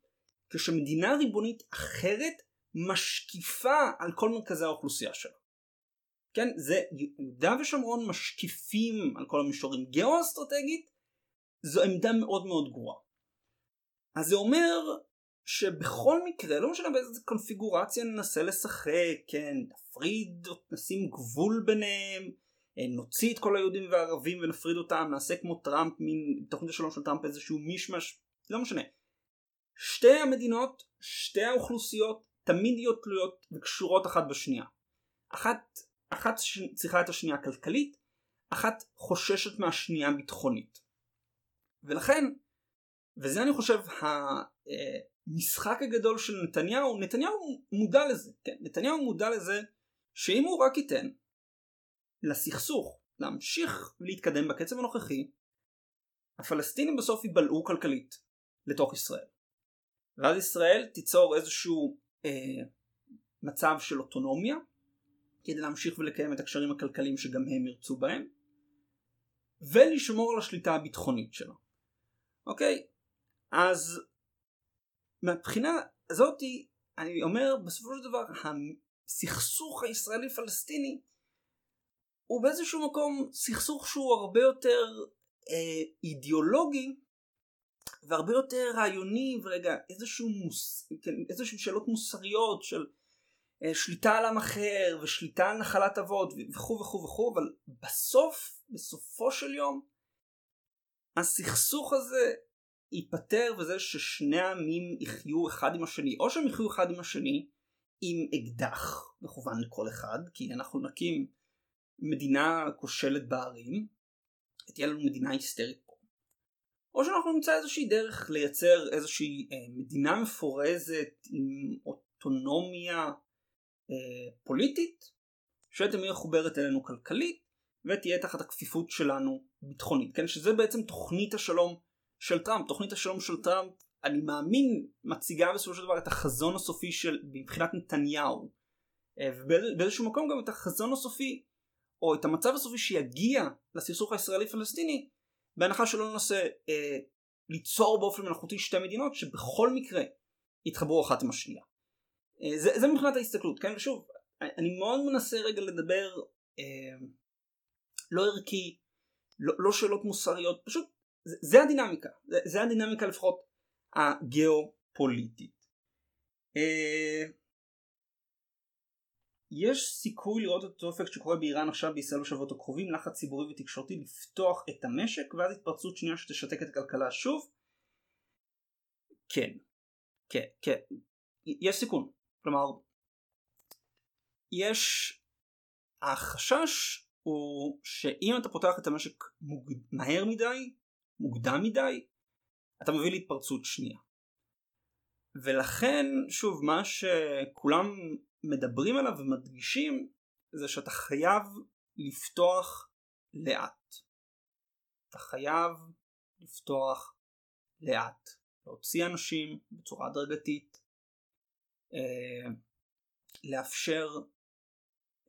כשמדינה ריבונית אחרת משקיפה על כל מרכזי האוכלוסייה שלה. כן, זה יהודה ושומרון משקיפים על כל המישורים גיאו-אסטרטגית זו עמדה מאוד מאוד גרועה. אז זה אומר שבכל מקרה, לא משנה באיזה קונפיגורציה ננסה לשחק, כן, נפריד, נשים גבול ביניהם, אה, נוציא את כל היהודים והערבים ונפריד אותם, נעשה כמו טראמפ, מין תוכנית השלום של טראמפ איזשהו מישמש, לא משנה. שתי המדינות, שתי האוכלוסיות, תמיד יהיו תלויות וקשורות אחת בשנייה. אחת, אחת צריכה את השנייה כלכלית, אחת חוששת מהשנייה ביטחונית. ולכן, וזה אני חושב המשחק הגדול של נתניהו, נתניהו מודע לזה, כן, נתניהו מודע לזה שאם הוא רק ייתן לסכסוך להמשיך להתקדם בקצב הנוכחי, הפלסטינים בסוף ייבלעו כלכלית לתוך ישראל. ואז ישראל תיצור איזשהו אה, מצב של אוטונומיה כדי להמשיך ולקיים את הקשרים הכלכליים שגם הם ירצו בהם ולשמור על השליטה הביטחונית שלה. אוקיי? אז מהבחינה הזאתי אני אומר בסופו של דבר הסכסוך הישראלי פלסטיני הוא באיזשהו מקום סכסוך שהוא הרבה יותר אה, אידיאולוגי והרבה יותר רעיוני ורגע איזשהו מוס, כן, איזשהו שאלות מוסריות של אה, שליטה על עם אחר ושליטה על נחלת אבות וכו' וכו' וכו' אבל בסוף בסופו של יום הסכסוך הזה ייפתר וזה ששני העמים יחיו אחד עם השני או שהם יחיו אחד עם השני עם אקדח מכוון לכל אחד כי אנחנו נקים מדינה כושלת בערים תהיה לנו מדינה היסטרית או שאנחנו נמצא איזושהי דרך לייצר איזושהי אה, מדינה מפורזת עם אוטונומיה אה, פוליטית שתהיה מחוברת אלינו כלכלית ותהיה תחת הכפיפות שלנו ביטחונית כן? שזה בעצם תוכנית השלום של טראמפ. תוכנית השלום של טראמפ אני מאמין מציגה בסופו של דבר את החזון הסופי של מבחינת נתניהו. אה, ובאיזשהו מקום גם את החזון הסופי או את המצב הסופי שיגיע לסכסוך הישראלי פלסטיני בהנחה שלא ננסה אה, ליצור באופן מלאכותי שתי מדינות שבכל מקרה יתחברו אחת עם השנייה. אה, זה, זה מבחינת ההסתכלות כן ושוב אני מאוד מנסה רגע לדבר אה, לא ערכי לא, לא שאלות מוסריות פשוט זה, זה הדינמיקה זה, זה הדינמיקה לפחות הגיאופוליטית. אה, יש סיכוי לראות את אותו אפקט שקורה באיראן עכשיו בישראל בשבועות הקרובים לחץ ציבורי ותקשורתי לפתוח את המשק ואז התפרצות שנייה שתשתק את הכלכלה שוב? כן, כן, כן, יש סיכון, כלומר יש החשש הוא שאם אתה פותח את המשק מוג... מהר מדי, מוקדם מדי, אתה מביא להתפרצות שנייה. ולכן שוב מה שכולם מדברים עליו ומדגישים זה שאתה חייב לפתוח לאט. אתה חייב לפתוח לאט. להוציא אנשים בצורה הדרגתית, אה, לאפשר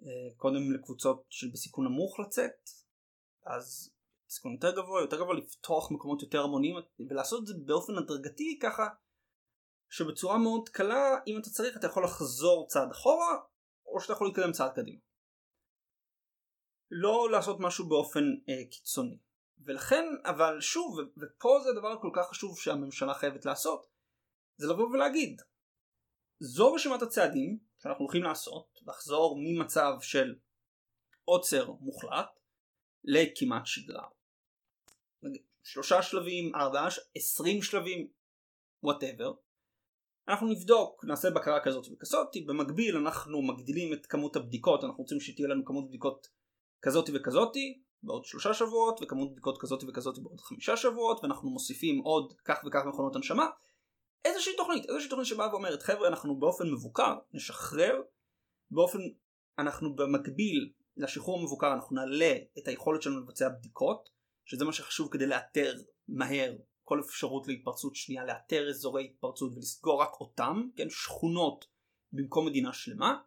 אה, קודם לקבוצות של בסיכון נמוך לצאת, אז סיכון יותר גבוה, יותר גבוה לפתוח מקומות יותר המוניים ולעשות את זה באופן הדרגתי ככה שבצורה מאוד קלה אם אתה צריך אתה יכול לחזור צעד אחורה או שאתה יכול להתקדם צעד קדימה. לא לעשות משהו באופן אה, קיצוני. ולכן אבל שוב ופה זה הדבר הכל כך חשוב שהממשלה חייבת לעשות זה לבוא ולהגיד זו רשימת הצעדים שאנחנו הולכים לעשות לחזור ממצב של עוצר מוחלט לכמעט שגרה. שלושה שלבים, ארבעה, עשרים שלבים, וואטאבר. אנחנו נבדוק, נעשה בקרה כזאת וכזאת, במקביל אנחנו מגדילים את כמות הבדיקות, אנחנו רוצים שתהיה לנו כמות בדיקות כזאת וכזאת בעוד שלושה שבועות, וכמות בדיקות כזאת וכזאת בעוד חמישה שבועות, ואנחנו מוסיפים עוד כך וכך מכונות הנשמה. איזושהי תוכנית, איזושהי תוכנית שבאה ואומרת חבר'ה אנחנו באופן מבוקר נשחרר, באופן, אנחנו במקביל לשחרור המבוקר אנחנו נעלה את היכולת שלנו לבצע בדיקות, שזה מה שחשוב כדי לאתר מהר כל אפשרות להתפרצות שנייה, לאתר אזורי התפרצות ולסגור רק אותם, כן, שכונות במקום מדינה שלמה,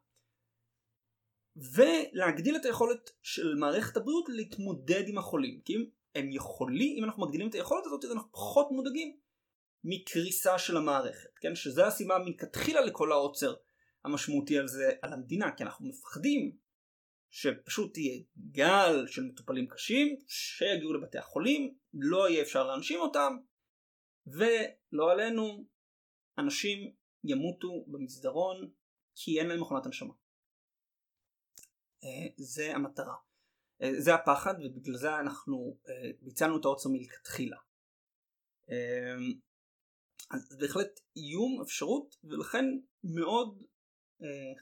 ולהגדיל את היכולת של מערכת הבריאות להתמודד עם החולים, כי אם הם יכולים, אם אנחנו מגדילים את היכולת הזאת אז אנחנו פחות מודאגים מקריסה של המערכת, כן, שזה הסיבה מלכתחילה לכל העוצר המשמעותי על זה על המדינה, כי אנחנו מפחדים שפשוט תהיה גל של מטופלים קשים שיגיעו לבתי החולים, לא יהיה אפשר להנשים אותם, ולא עלינו, אנשים ימותו במסדרון כי אין להם מכונת הנשמה. אה, זה המטרה. אה, זה הפחד ובגלל זה אנחנו אה, ביצענו את העוצר מלכתחילה. אז בהחלט איום, אפשרות, ולכן מאוד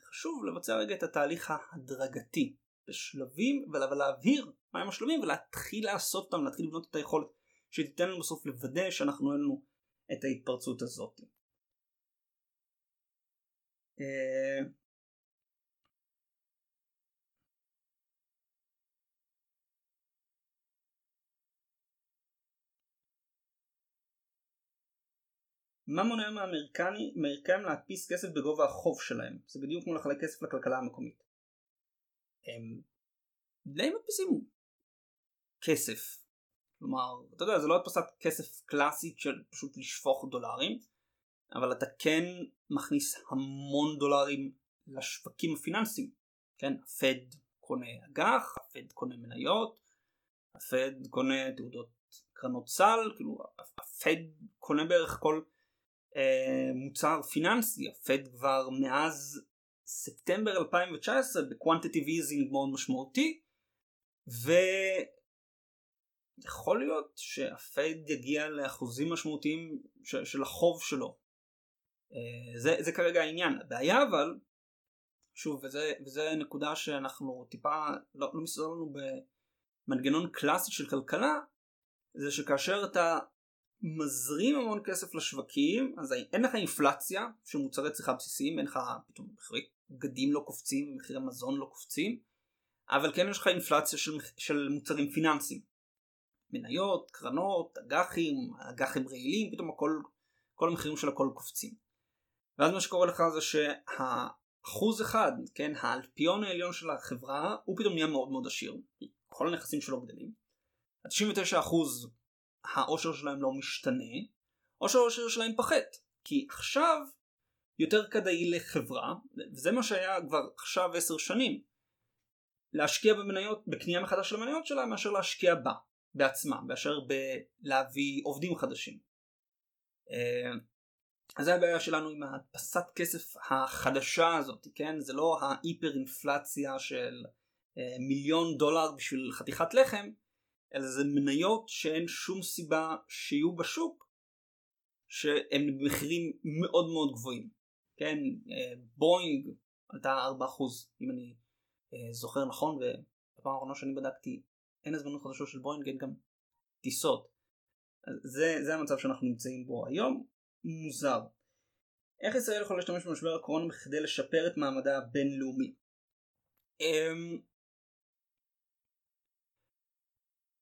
חשוב לבצע רגע את התהליך ההדרגתי בשלבים ולהבהיר מהם השלבים ולהתחיל לעשות אותם, להתחיל לבנות את היכולת שתיתן לנו בסוף לוודא שאנחנו אין לנו את ההתפרצות הזאת. מה מונע מהאמריקאים להדפיס כסף בגובה החוב שלהם? זה בדיוק כמו לחלק כסף לכלכלה המקומית. הם די מדפיסים כסף. כלומר, אתה יודע, זה לא הדפסת כסף קלאסית של פשוט לשפוך דולרים, אבל אתה כן מכניס המון דולרים לשווקים הפיננסיים. כן, הפד קונה אג"ח, הפד קונה מניות, הפד קונה תעודות קרנות סל, כאילו הפד קונה בערך כל אה, מוצר פיננסי, הפד כבר מאז ספטמבר 2019 בקוונטיטיב איזינג מאוד משמעותי ויכול להיות שהפד יגיע לאחוזים משמעותיים של, של החוב שלו. אה, זה, זה כרגע העניין. הבעיה אבל, שוב, וזה, וזה נקודה שאנחנו טיפה לא, לא מסתובב לנו במנגנון קלאסי של כלכלה, זה שכאשר אתה מזרים המון כסף לשווקים אז אין לך אינפלציה של מוצרי צריכה בסיסיים אין לך פתאום מחירי בגדים לא קופצים ומחירי מזון לא קופצים אבל כן יש לך אינפלציה של, של מוצרים פיננסיים מניות, קרנות, אג"חים, אג"חים רעילים פתאום הכל כל המחירים של הכל קופצים ואז מה שקורה לך זה שהאחוז אחד כן האלפיון העליון של החברה הוא פתאום נהיה מאוד מאוד עשיר כל הנכסים שלו גדלים 99% העושר שלהם לא משתנה, או שהעושר שלהם פחת. כי עכשיו יותר כדאי לחברה, וזה מה שהיה כבר עכשיו עשר שנים, להשקיע במניות, בקנייה מחדש של המניות שלה, מאשר להשקיע בה, בעצמה, מאשר בלהביא עובדים חדשים. אה, אז זה הבעיה שלנו עם הדפסת כסף החדשה הזאת, כן? זה לא ההיפר אינפלציה של אה, מיליון דולר בשביל חתיכת לחם, אלא זה מניות שאין שום סיבה שיהיו בשוק שהן במחירים מאוד מאוד גבוהים. כן, אה, בואינג עלתה 4% אם אני זוכר נכון ובפעם האחרונה שאני בדקתי אין הזמנות חדשות של בואינג אין גם טיסות. זה, זה המצב שאנחנו נמצאים בו היום, מוזר. איך ישראל יכולה להשתמש במשבר הקורונה בכדי לשפר את מעמדה הבינלאומי? אמ,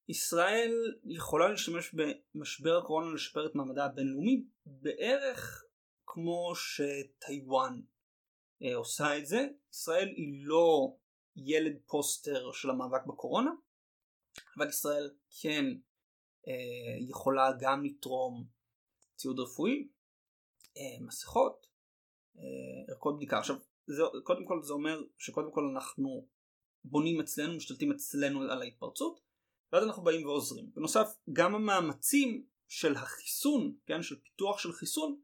ישראל יכולה להשתמש במשבר הקורונה לשפר את מעמדה הבינלאומי בערך כמו שטיוואן אה, עושה את זה. ישראל היא לא ילד פוסטר של המאבק בקורונה, אבל ישראל כן אה, יכולה גם לתרום ציוד רפואי, אה, מסכות, אה, ערכות בדיקה. עכשיו, זה, קודם כל זה אומר שקודם כל אנחנו בונים אצלנו, משתלטים אצלנו על ההתפרצות. ואז אנחנו באים ועוזרים. בנוסף, גם המאמצים של החיסון, כן, של פיתוח של חיסון,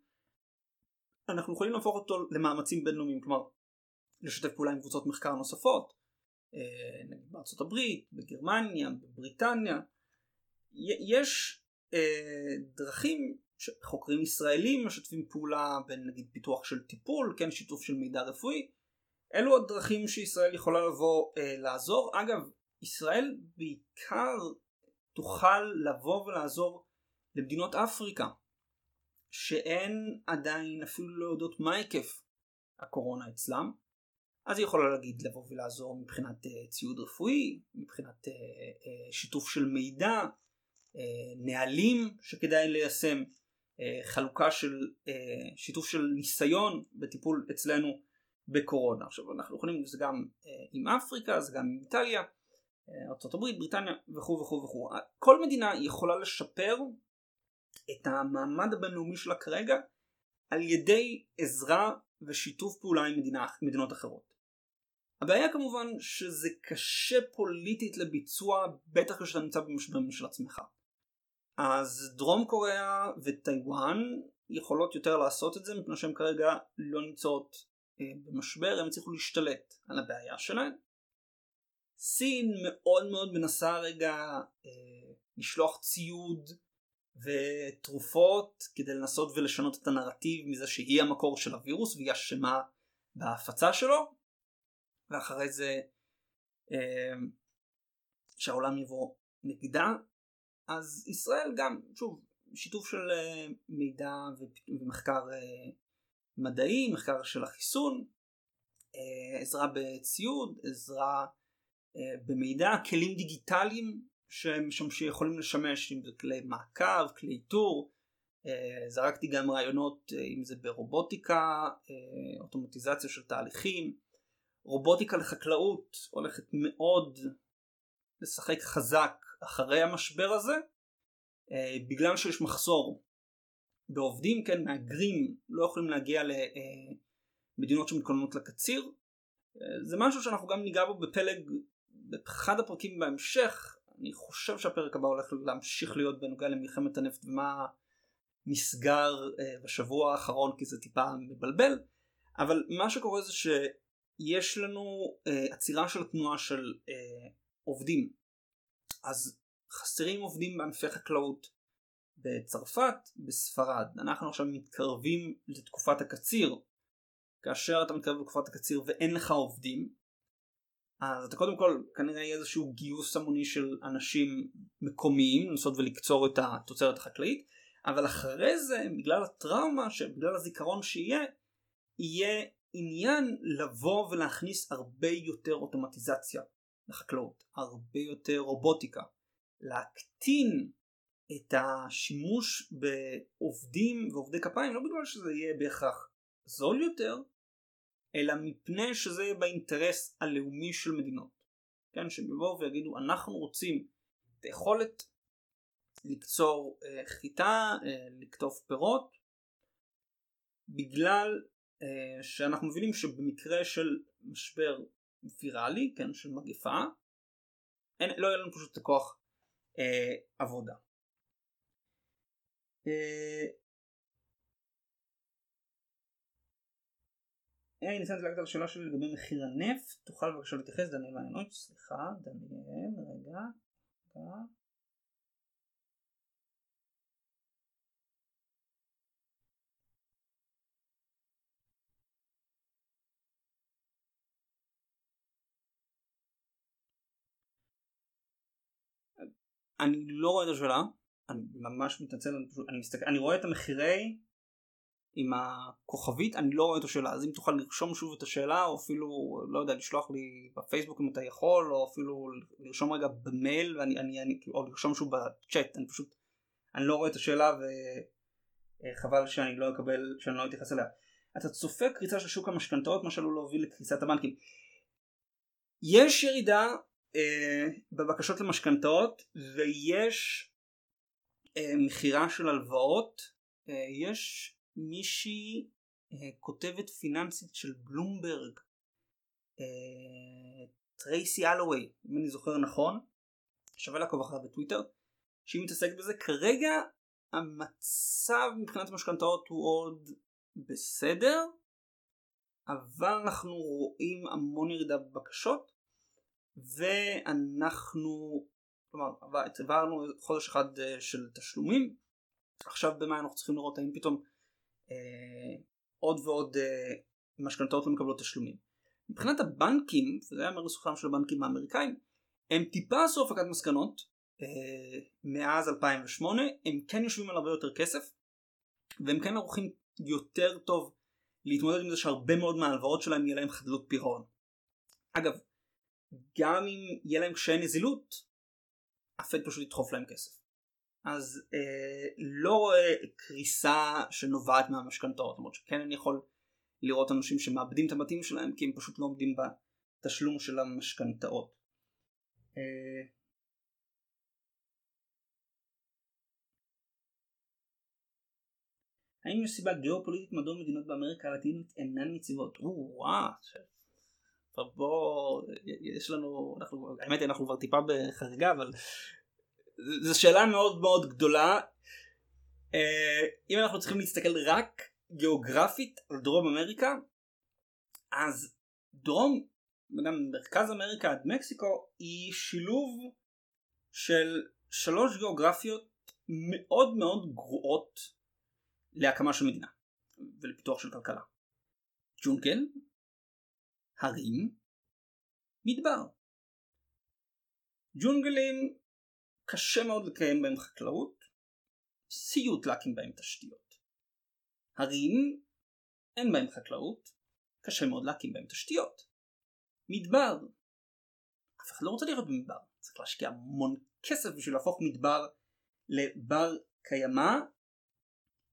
אנחנו יכולים להפוך אותו למאמצים בינלאומיים כלומר לשתף פעולה עם קבוצות מחקר נוספות נגיד בארצות הברית, בגרמניה, בבריטניה יש אה, דרכים שחוקרים ישראלים משתפים פעולה בין נגיד פיתוח של טיפול, כן שיתוף של מידע רפואי. אלו הדרכים שישראל יכולה לבוא אה, לעזור. אגב ישראל בעיקר תוכל לבוא ולעזור למדינות אפריקה שהן עדיין אפילו לא יודעות מה היקף הקורונה אצלם אז היא יכולה להגיד לבוא ולעזור מבחינת uh, ציוד רפואי, מבחינת uh, uh, שיתוף של מידע, uh, נהלים שכדאי ליישם, uh, חלוקה של uh, שיתוף של ניסיון בטיפול אצלנו בקורונה. עכשיו אנחנו יכולים, זה גם uh, עם אפריקה, זה גם עם איטליה, ארה"ב, בריטניה וכו' וכו' וכו'. כל מדינה יכולה לשפר את המעמד הבינלאומי שלה כרגע על ידי עזרה ושיתוף פעולה עם מדינה, מדינות אחרות. הבעיה כמובן שזה קשה פוליטית לביצוע בטח כשאתה נמצא במשברים של עצמך. אז דרום קוריאה וטיוואן יכולות יותר לעשות את זה מפני שהן כרגע לא נמצאות אה, במשבר, הם הצליחו להשתלט על הבעיה שלהן. סין מאוד מאוד מנסה רגע אה, לשלוח ציוד ותרופות כדי לנסות ולשנות את הנרטיב מזה שהיא המקור של הווירוס והיא אשמה בהפצה שלו. ואחרי זה אה, שהעולם יבוא נגדה. אז ישראל גם שוב שיתוף של אה, מידע ומחקר אה, מדעי מחקר של החיסון עזרה בציוד עזרה במידע כלים דיגיטליים שהם שיכולים לשמש אם זה כלי מעקב כלי איתור. זרקתי גם רעיונות אם זה ברובוטיקה אוטומטיזציה של תהליכים. רובוטיקה לחקלאות הולכת מאוד לשחק חזק אחרי המשבר הזה אה, בגלל שיש מחסור בעובדים, כן, מהגרים לא יכולים להגיע למדינות אה, שמתכוננות לקציר. אה, זה משהו שאנחנו גם ניגע בו בפלג באחד הפרקים בהמשך אני חושב שהפרק הבא הולך להמשיך להיות בנוגע למלחמת הנפט ומה נסגר בשבוע האחרון כי זה טיפה מבלבל. אבל מה שקורה זה ש... יש לנו uh, עצירה של תנועה של uh, עובדים. אז חסרים עובדים בענפי חקלאות בצרפת, בספרד. אנחנו עכשיו מתקרבים לתקופת הקציר. כאשר אתה מתקרב לתקופת הקציר ואין לך עובדים אז אתה קודם כל כנראה יהיה איזשהו גיוס המוני של אנשים מקומיים לנסות ולקצור את התוצרת החקלאית אבל אחרי זה בגלל הטראומה שבגלל הזיכרון שיהיה יהיה עניין לבוא ולהכניס הרבה יותר אוטומטיזציה לחקלאות, הרבה יותר רובוטיקה, להקטין את השימוש בעובדים ועובדי כפיים לא בגלל שזה יהיה בהכרח זול יותר אלא מפני שזה יהיה באינטרס הלאומי של מדינות כן, שהם יבואו ויגידו אנחנו רוצים את היכולת לקצור אה, חיטה, אה, לקטוף פירות בגלל אה, שאנחנו מבינים שבמקרה של משבר ויראלי, כן, של מגפה, אין, לא יהיה לנו פשוט את הכוח אה, עבודה. אה, אני ניסיתי להגיד על השאלה שלי לגבי מחיר הנפט, תוכל בבקשה להתייחס דניאל מעיינות, סליחה, דניאל, רגע, רגע. אני לא רואה את השאלה, אני ממש מתנצל, אני, מסתכל, אני רואה את המחירי עם הכוכבית, אני לא רואה את השאלה, אז אם תוכל לרשום שוב את השאלה, או אפילו, לא יודע, לשלוח לי בפייסבוק אם אתה יכול, או אפילו לרשום רגע במייל, ואני, אני, אני, או לרשום שוב בצ'אט, אני פשוט, אני לא רואה את השאלה וחבל שאני לא אקבל, שאני לא אתייחס אליה. אתה צופה קריצה של שוק המשכנתאות, מה שעלול להוביל לקריסת הבנקים. יש ירידה אה, בבקשות למשכנתאות ויש אה, מכירה של הלוואות אה, יש מישהי אה, כותבת פיננסית של בלומברג אה, טרייסי אלווי אם אני זוכר נכון שווה לעקוב אחריה בטוויטר שהיא מתעסקת בזה. כרגע המצב מבחינת המשכנתאות הוא עוד בסדר, אבל אנחנו רואים המון ירידה בבקשות, ואנחנו, כלומר, עברנו חודש אחד אה, של תשלומים, עכשיו במאי אנחנו צריכים לראות האם פתאום עוד ועוד אה, משכנתאות לא מקבלות תשלומים. מבחינת הבנקים, וזה היה מרסוכם של הבנקים האמריקאים, הם טיפה עשו הפקת מסקנות אה, מאז 2008, הם כן יושבים על הרבה יותר כסף, והם כן ערוכים יותר טוב להתמודד עם זה שהרבה מאוד מההלוואות שלהם יהיה להם חדלות פירעון. אגב, גם אם יהיה להם קשיי נזילות, הפד פשוט ידחוף להם כסף. אז אה, לא רואה קריסה שנובעת מהמשכנתאות, למרות שכן אני יכול לראות אנשים שמאבדים את הבתים שלהם כי הם פשוט לא עומדים בתשלום של המשכנתאות. אה, האם יש סיבה גיאופוליטית מדוע מדינות באמריקה הלטינית אינן יציבות? וואו, בוא, יש לנו, אנחנו, האמת אנחנו כבר טיפה בחריגה, אבל זו שאלה מאוד מאוד גדולה. אה, אם אנחנו צריכים להסתכל רק גיאוגרפית על דרום אמריקה, אז דרום, גם מרכז אמריקה עד מקסיקו, היא שילוב של שלוש גיאוגרפיות מאוד מאוד גרועות להקמה של מדינה ולפיתוח של כלכלה. ג'ונגל, הרים, מדבר. ג'ונגלים קשה מאוד לקיים בהם חקלאות, סיוט להקים בהם תשתיות. הרים, אין בהם חקלאות, קשה מאוד להקים בהם תשתיות. מדבר, אף אחד לא רוצה לראות במדבר, צריך להשקיע המון כסף בשביל להפוך מדבר לבר קיימא.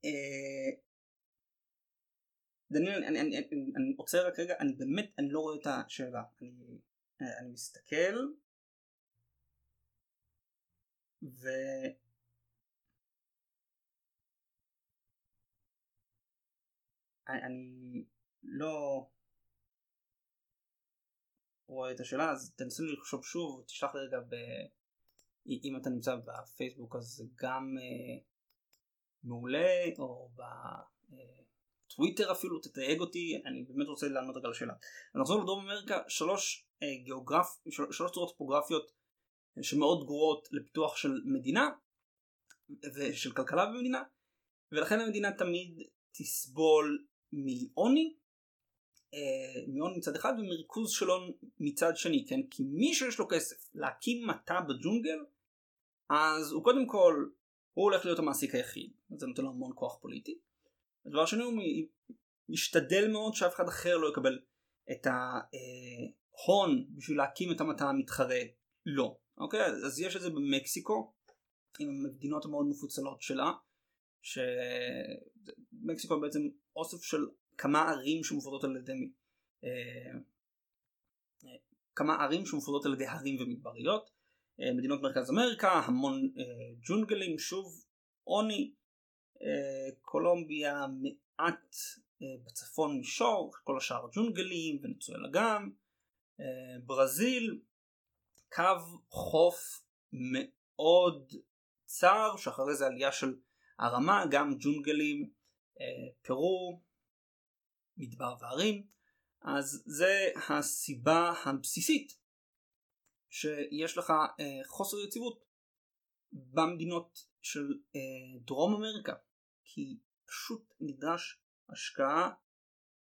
אה, דניאל, אני, אני, אני, אני עוצר רק רגע, אני באמת, אני לא רואה את השאלה. אני, אני מסתכל, ו... אני, לא רואה את השאלה אז תנסו לחשוב שוב תשלח לי רגע ב... אם אתה נמצא בפייסבוק אז גם אה, מעולה או בטוויטר אפילו תתייג אותי אני באמת רוצה לענות רגע על השאלה. נחזור לדרום אמריקה שלוש אה, גיאוגרף של, שלוש צורות טופוגרפיות שמאוד גרועות לפיתוח של מדינה ושל כלכלה במדינה ולכן המדינה תמיד תסבול מעוני אה, מעוני מצד אחד ומריכוז של הון מצד שני כן? כי מי שיש לו כסף להקים מטע בג'ונגל אז הוא קודם כל הוא הולך להיות המעסיק היחיד. זה נותן לו המון כוח פוליטי. הדבר שני הוא משתדל מאוד שאף אחד אחר לא יקבל את ההון בשביל להקים את המטע המתחרה לא אוקיי אז יש את זה במקסיקו עם המדינות המאוד מפוצלות שלה שמקסיקו בעצם אוסף של כמה ערים שמופרדות על ידי אה, כמה ערים שמופרדות על ידי הרים ומדבריות אה, מדינות מרכז אמריקה המון אה, ג'ונגלים שוב עוני קולומביה מעט בצפון מישור כל השאר ג'ונגלים ונצואלה גם ברזיל קו חוף מאוד צר שאחרי זה עלייה של הרמה גם ג'ונגלים פרו מדבר והרים, אז זה הסיבה הבסיסית שיש לך אה, חוסר יציבות במדינות של אה, דרום אמריקה, כי פשוט נדרש השקעה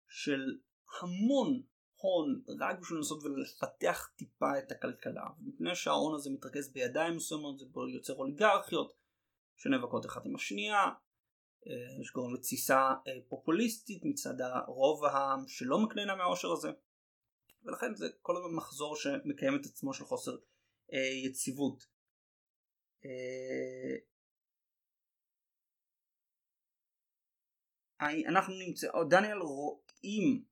של המון הון רק בשביל לנסות ולפתח טיפה את הכלכלה, מפני שההון הזה מתרכז בידיים מסוימות זה יוצר אוליגרכיות שנאבקות אחת עם השנייה אה, יש גורם לתסיסה אה, פופוליסטית מצד הרוב העם שלא מקננה מהעושר הזה ולכן זה כל הזמן מחזור שמקיים את עצמו של חוסר אה, יציבות. אנחנו נמצא, דניאל רואים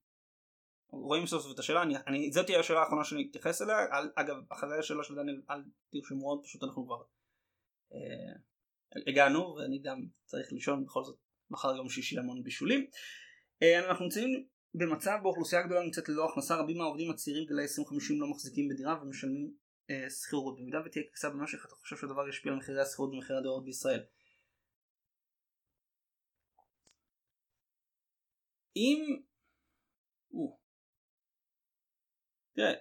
רואים סוף סוף את השאלה, אני, אני, זאת תהיה השאלה האחרונה שאני אתייחס אליה, על, אגב אחרי השאלה של דניאל אל תרשמו עוד, פשוט אנחנו כבר אה, הגענו ואני גם צריך לישון בכל זאת מחר יום שישי המון בישולים. אה, אנחנו נמצאים במצב בו אוכלוסייה גדולה נמצאת ללא הכנסה רבים מהעובדים הצעירים גילאי 2050 לא מחזיקים בדירה ומשלמים אה, שכירות במידה ותהיה קריסה במשך אתה חושב שהדבר ישפיע על מחירי השכירות ומחירי הדירות בישראל. אם... תראה,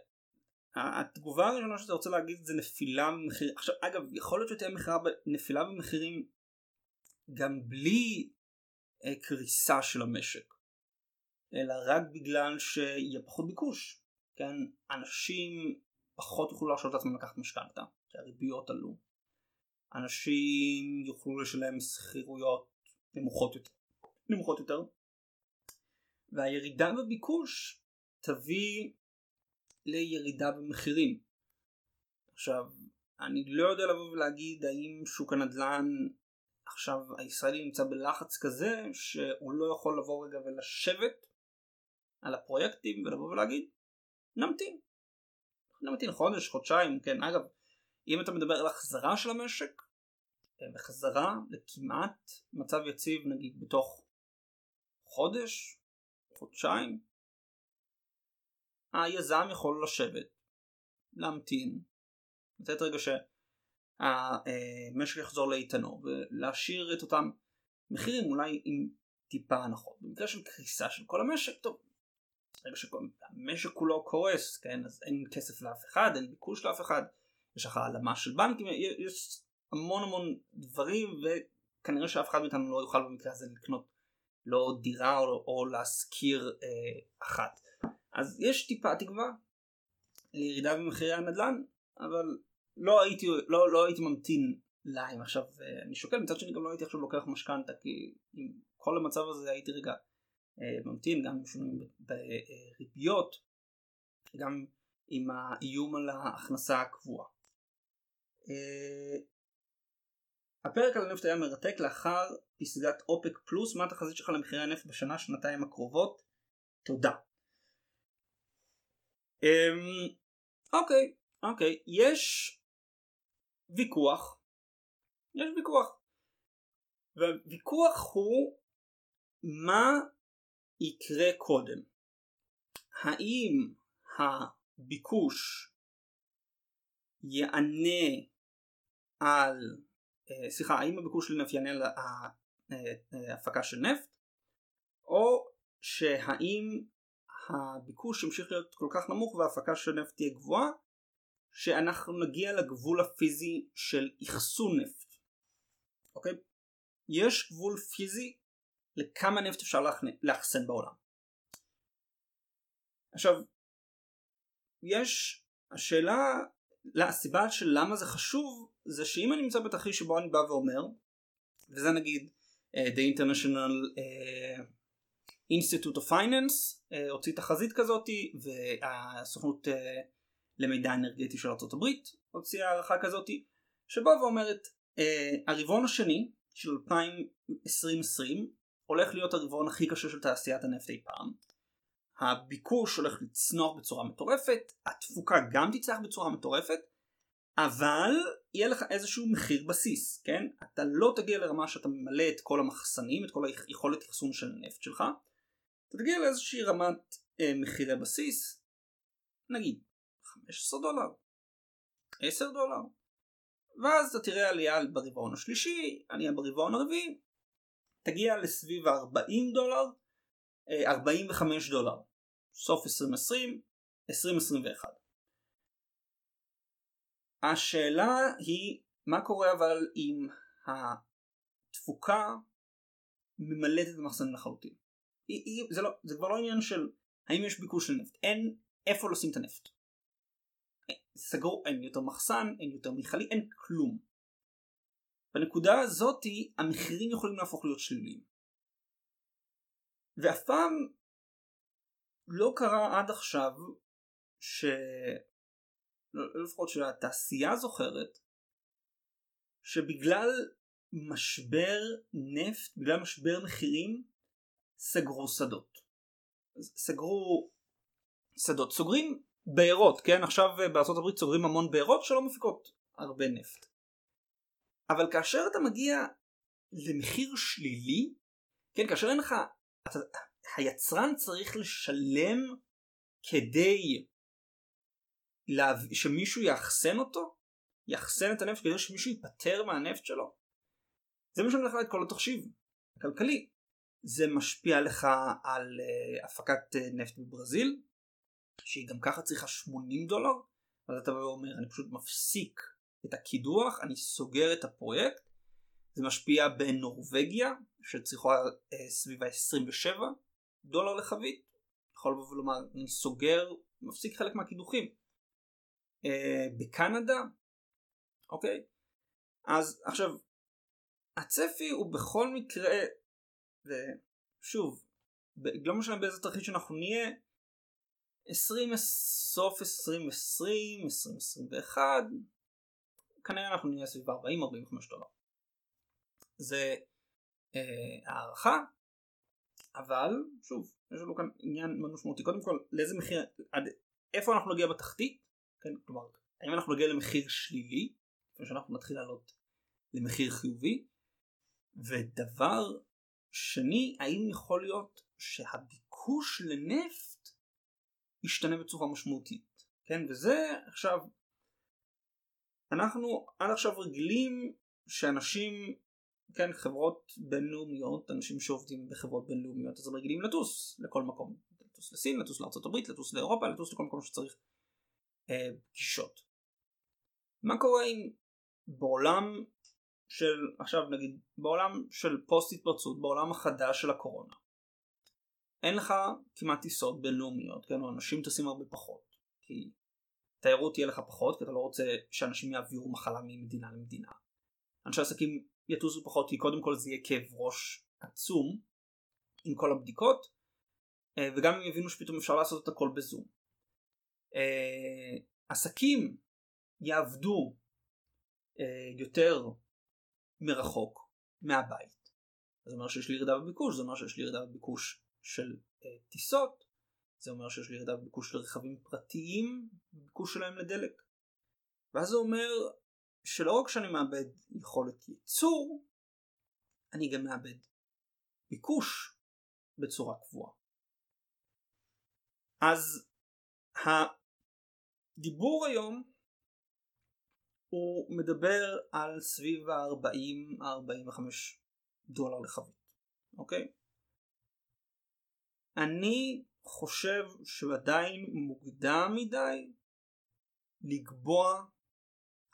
התגובה הראשונה שאתה רוצה להגיד זה נפילה במחירים. עכשיו אגב יכול להיות שתהיה נפילה במחירים גם בלי אה, קריסה של המשק. אלא רק בגלל שיהיה פחות ביקוש. כן, אנשים פחות יוכלו להרשות לעצמם לקחת משכנתה, כי הריביות עלו. אנשים יוכלו לשלם שכירויות נמוכות יותר. נמוכות יותר. והירידה בביקוש תביא לירידה במחירים. עכשיו, אני לא יודע לבוא ולהגיד האם שוק הנדל"ן עכשיו הישראלי נמצא בלחץ כזה שהוא לא יכול לבוא רגע ולשבת על הפרויקטים ולבוא ולהגיד נמתין. נמתין חודש, חודשיים, כן, אגב, אם אתה מדבר על החזרה של המשק, וחזרה אה, לכמעט מצב יציב נגיד בתוך חודש, חודשיים, היזם יכול לשבת, להמתין, לתת רגע שהמשק יחזור לאיתנו ולהשאיר את אותם מחירים אולי עם טיפה הנחות. במקרה של קריסה של כל המשק, טוב, ברגע שהמשק כולו קורס, כן, אז אין כסף לאף אחד, אין ביקוש לאף אחד, יש לך העלמה של בנקים, יש המון המון דברים וכנראה שאף אחד מאיתנו לא יוכל במקרה הזה לקנות לא דירה או, או להשכיר אה, אחת. אז יש טיפה תקווה לירידה במחירי הנדל"ן, אבל לא הייתי, לא, לא הייתי ממתין להם עכשיו, אה, אני שוקל, מצד שני גם לא הייתי עכשיו לוקח משכנתה, כי עם כל המצב הזה הייתי רגע אה, ממתין, גם עם שינויים בריביות, גם עם האיום על ההכנסה הקבועה. אה, הפרק על הנפט היה מרתק לאחר פסגת אופק פלוס, מה התחזית שלך למחירי הנפט בשנה שנתיים הקרובות? תודה. אמ, אוקיי, אוקיי, יש ויכוח, יש ויכוח, והוויכוח הוא מה יקרה קודם. האם הביקוש יענה על, אה, סליחה, האם הביקוש לנפט יענה על ההפקה של נפט, או שהאם הביקוש ימשיך להיות כל כך נמוך וההפקה של נפט תהיה גבוהה שאנחנו נגיע לגבול הפיזי של אחסון נפט. אוקיי? יש גבול פיזי לכמה נפט אפשר לאחסן בעולם. עכשיו, יש השאלה, הסיבה של למה זה חשוב זה שאם אני נמצא בתרחיש שבו אני בא ואומר וזה נגיד uh, The International of Finance uh, הוציא תחזית כזאתי והסוכנות uh, למידע אנרגטי של ארה"ב הוציאה הערכה כזאתי שבאה ואומרת uh, הרבעון השני של 2020 הולך להיות הרבעון הכי קשה של תעשיית הנפט אי פעם הביקוש הולך לצנוח בצורה מטורפת התפוקה גם תצלח בצורה מטורפת אבל יהיה לך איזשהו מחיר בסיס, כן? אתה לא תגיע לרמה שאתה ממלא את כל המחסנים, את כל היכולת אחסון של הנפט שלך, אתה תגיע לאיזושהי רמת אה, מחירי בסיס, נגיד 15 דולר, 10 דולר, ואז אתה תראה עלייה ברבעון השלישי, עלייה ברבעון הרביעי, תגיע לסביב ה-40 דולר, אה, 45 דולר, סוף 2020, 2021. השאלה היא מה קורה אבל אם התפוקה ממלאת את המחסנים לחלוטין. זה, לא, זה כבר לא עניין של האם יש ביקוש של נפט, אין איפה לשים את הנפט. סגרו, אין יותר מחסן, אין יותר מיכלי, אין כלום. בנקודה הזאתי המחירים יכולים להפוך להיות שליליים. ואף פעם לא קרה עד עכשיו ש... לא, לפחות שהתעשייה זוכרת שבגלל משבר נפט, בגלל משבר מחירים, סגרו שדות. סגרו שדות. סוגרים בארות, כן? עכשיו בארצות הברית סוגרים המון בארות שלא מפיקות הרבה נפט. אבל כאשר אתה מגיע למחיר שלילי, כן, כאשר אין לך, אתה, היצרן צריך לשלם כדי לה... שמישהו יאחסן אותו, יאחסן את הנפט כדי שמישהו ייפטר מהנפט שלו. זה מה שאני הולך את כל התחשיב הכלכלי. זה משפיע לך על uh, הפקת uh, נפט בברזיל שהיא גם ככה צריכה 80 דולר אז אתה אומר אני פשוט מפסיק את הקידוח אני סוגר את הפרויקט. זה משפיע בנורבגיה שצריכה uh, סביב ה-27 דולר לחבית. יכול לבוא ולומר אני סוגר מפסיק חלק מהקידוחים. uh, בקנדה אוקיי. אז עכשיו הצפי הוא בכל מקרה ושוב לא משנה באיזה תרחיש אנחנו נהיה 20 סוף 2020 2021 כנראה אנחנו נהיה סביב 40-45 דולר. זה אה, הערכה אבל שוב יש לנו כאן עניין מאוד משמעותי. קודם כל לאיזה מחיר עד איפה אנחנו נגיע בתחתית? כן כלומר האם אנחנו נגיע למחיר שלילי לפני שאנחנו נתחיל לעלות למחיר חיובי? ודבר שני האם יכול להיות שהביקוש לנפט ישתנה בצורה משמעותית? כן וזה עכשיו אנחנו עד עכשיו רגילים שאנשים כן חברות בינלאומיות אנשים שעובדים בחברות בינלאומיות אז הם רגילים לטוס לכל מקום. לטוס לסין לטוס לארה"ב לטוס לאירופה לטוס לכל מקום שצריך אה, פגישות. מה קורה אם בעולם של עכשיו נגיד בעולם של פוסט התפרצות בעולם החדש של הקורונה אין לך כמעט טיסות בינלאומיות כן? או אנשים טסים הרבה פחות כי תיירות תהיה לך פחות כי אתה לא רוצה שאנשים יעבירו מחלה ממדינה למדינה. אנשי עסקים יטוסו פחות כי קודם כל זה יהיה כאב ראש עצום עם כל הבדיקות אה, וגם אם יבינו שפתאום אפשר לעשות את הכל בזום. אה, עסקים יעבדו אה, יותר מרחוק מהבית. זה אומר שיש לי ירידה בביקוש, זה אומר שיש לי ירידה בביקוש של אה, טיסות, זה אומר שיש לי ירידה בביקוש של רכבים פרטיים, בביקוש שלהם לדלק. ואז זה אומר שלא רק שאני מאבד יכולת ייצור, אני גם מאבד ביקוש בצורה קבועה. אז הדיבור היום הוא מדבר על סביב ה-40-45 דולר לחבית, אוקיי? אני חושב שעדיין מוקדם מדי לקבוע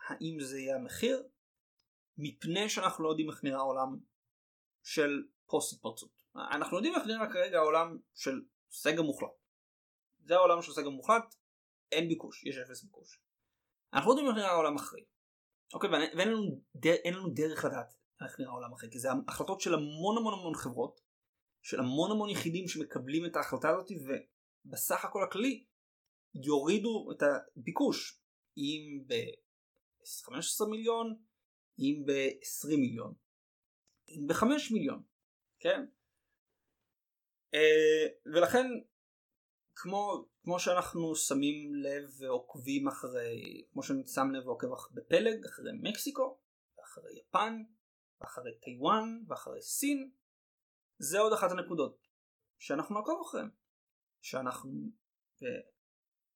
האם זה יהיה המחיר מפני שאנחנו לא יודעים איך נראה העולם של פוסט התפרצות. אנחנו יודעים איך נראה כרגע העולם של סגר מוחלט. זה העולם של סגר מוחלט, אין ביקוש, יש אפס ביקוש. אנחנו יודעים איך נראה העולם אחרי. אוקיי, ואין לנו, דר, לנו דרך לדעת איך נראה העולם אחרי, כי זה החלטות של המון המון המון חברות, של המון המון יחידים שמקבלים את ההחלטה הזאת, ובסך הכל הכללי יורידו את הביקוש, אם ב-15 מיליון, אם ב-20 מיליון, אם ב-5 מיליון, כן? Uh, ולכן כמו, כמו שאנחנו שמים לב ועוקבים אחרי, כמו שאני שם לב ועוקב בפלג, אחרי מקסיקו, ואחרי יפן, ואחרי טיוואן, ואחרי סין, זה עוד אחת הנקודות שאנחנו נעקוב אחריהן. שאנחנו,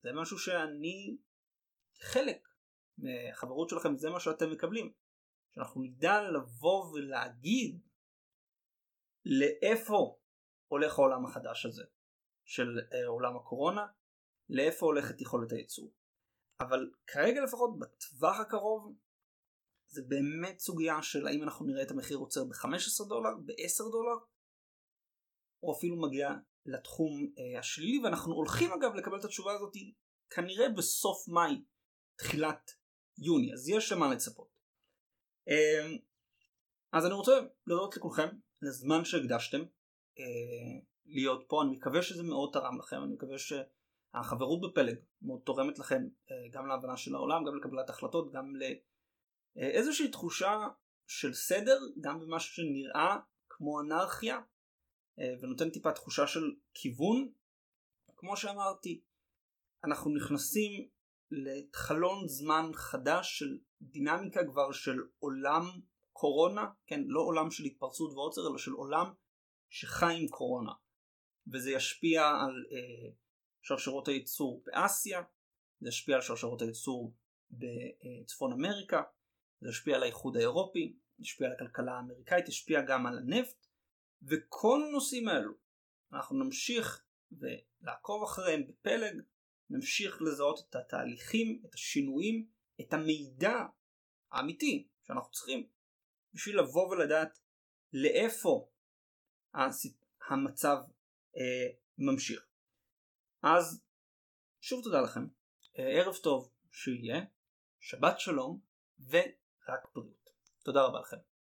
זה משהו שאני חלק מהחברות שלכם, זה מה שאתם מקבלים. שאנחנו נדע לבוא ולהגיד לאיפה הולך העולם החדש הזה. של אה, עולם הקורונה, לאיפה הולכת יכולת הייצור. אבל כרגע לפחות בטווח הקרוב זה באמת סוגיה של האם אנחנו נראה את המחיר עוצר ב-15 דולר, ב-10 דולר, או אפילו מגיע לתחום אה, השלילי, ואנחנו הולכים אגב לקבל את התשובה הזאת כנראה בסוף מאי, תחילת יוני, אז יש למה לצפות. אה, אז אני רוצה להודות לכולכם לזמן שהקדשתם. אה, להיות פה, אני מקווה שזה מאוד תרם לכם, אני מקווה שהחברות בפלג מאוד תורמת לכם אה, גם להבנה של העולם, גם לקבלת החלטות, גם לאיזושהי תחושה של סדר, גם במשהו שנראה כמו אנרכיה, אה, ונותן טיפה תחושה של כיוון. כמו שאמרתי, אנחנו נכנסים לחלון זמן חדש של דינמיקה כבר של עולם קורונה, כן, לא עולם של התפרצות ועוצר, אלא של עולם שחי עם קורונה. וזה ישפיע על אה, שרשרות הייצור באסיה, זה ישפיע על שרשרות הייצור בצפון אמריקה, זה ישפיע על האיחוד האירופי, ישפיע על הכלכלה האמריקאית, ישפיע גם על הנפט, וכל הנושאים האלו אנחנו נמשיך ולעקוב אחריהם בפלג, נמשיך לזהות את התהליכים, את השינויים, את המידע האמיתי שאנחנו צריכים בשביל לבוא ולדעת לאיפה המצב אה, ממשיך. אז שוב תודה לכם, אה, ערב טוב שיהיה, שבת שלום ורק בריאות. תודה רבה לכם.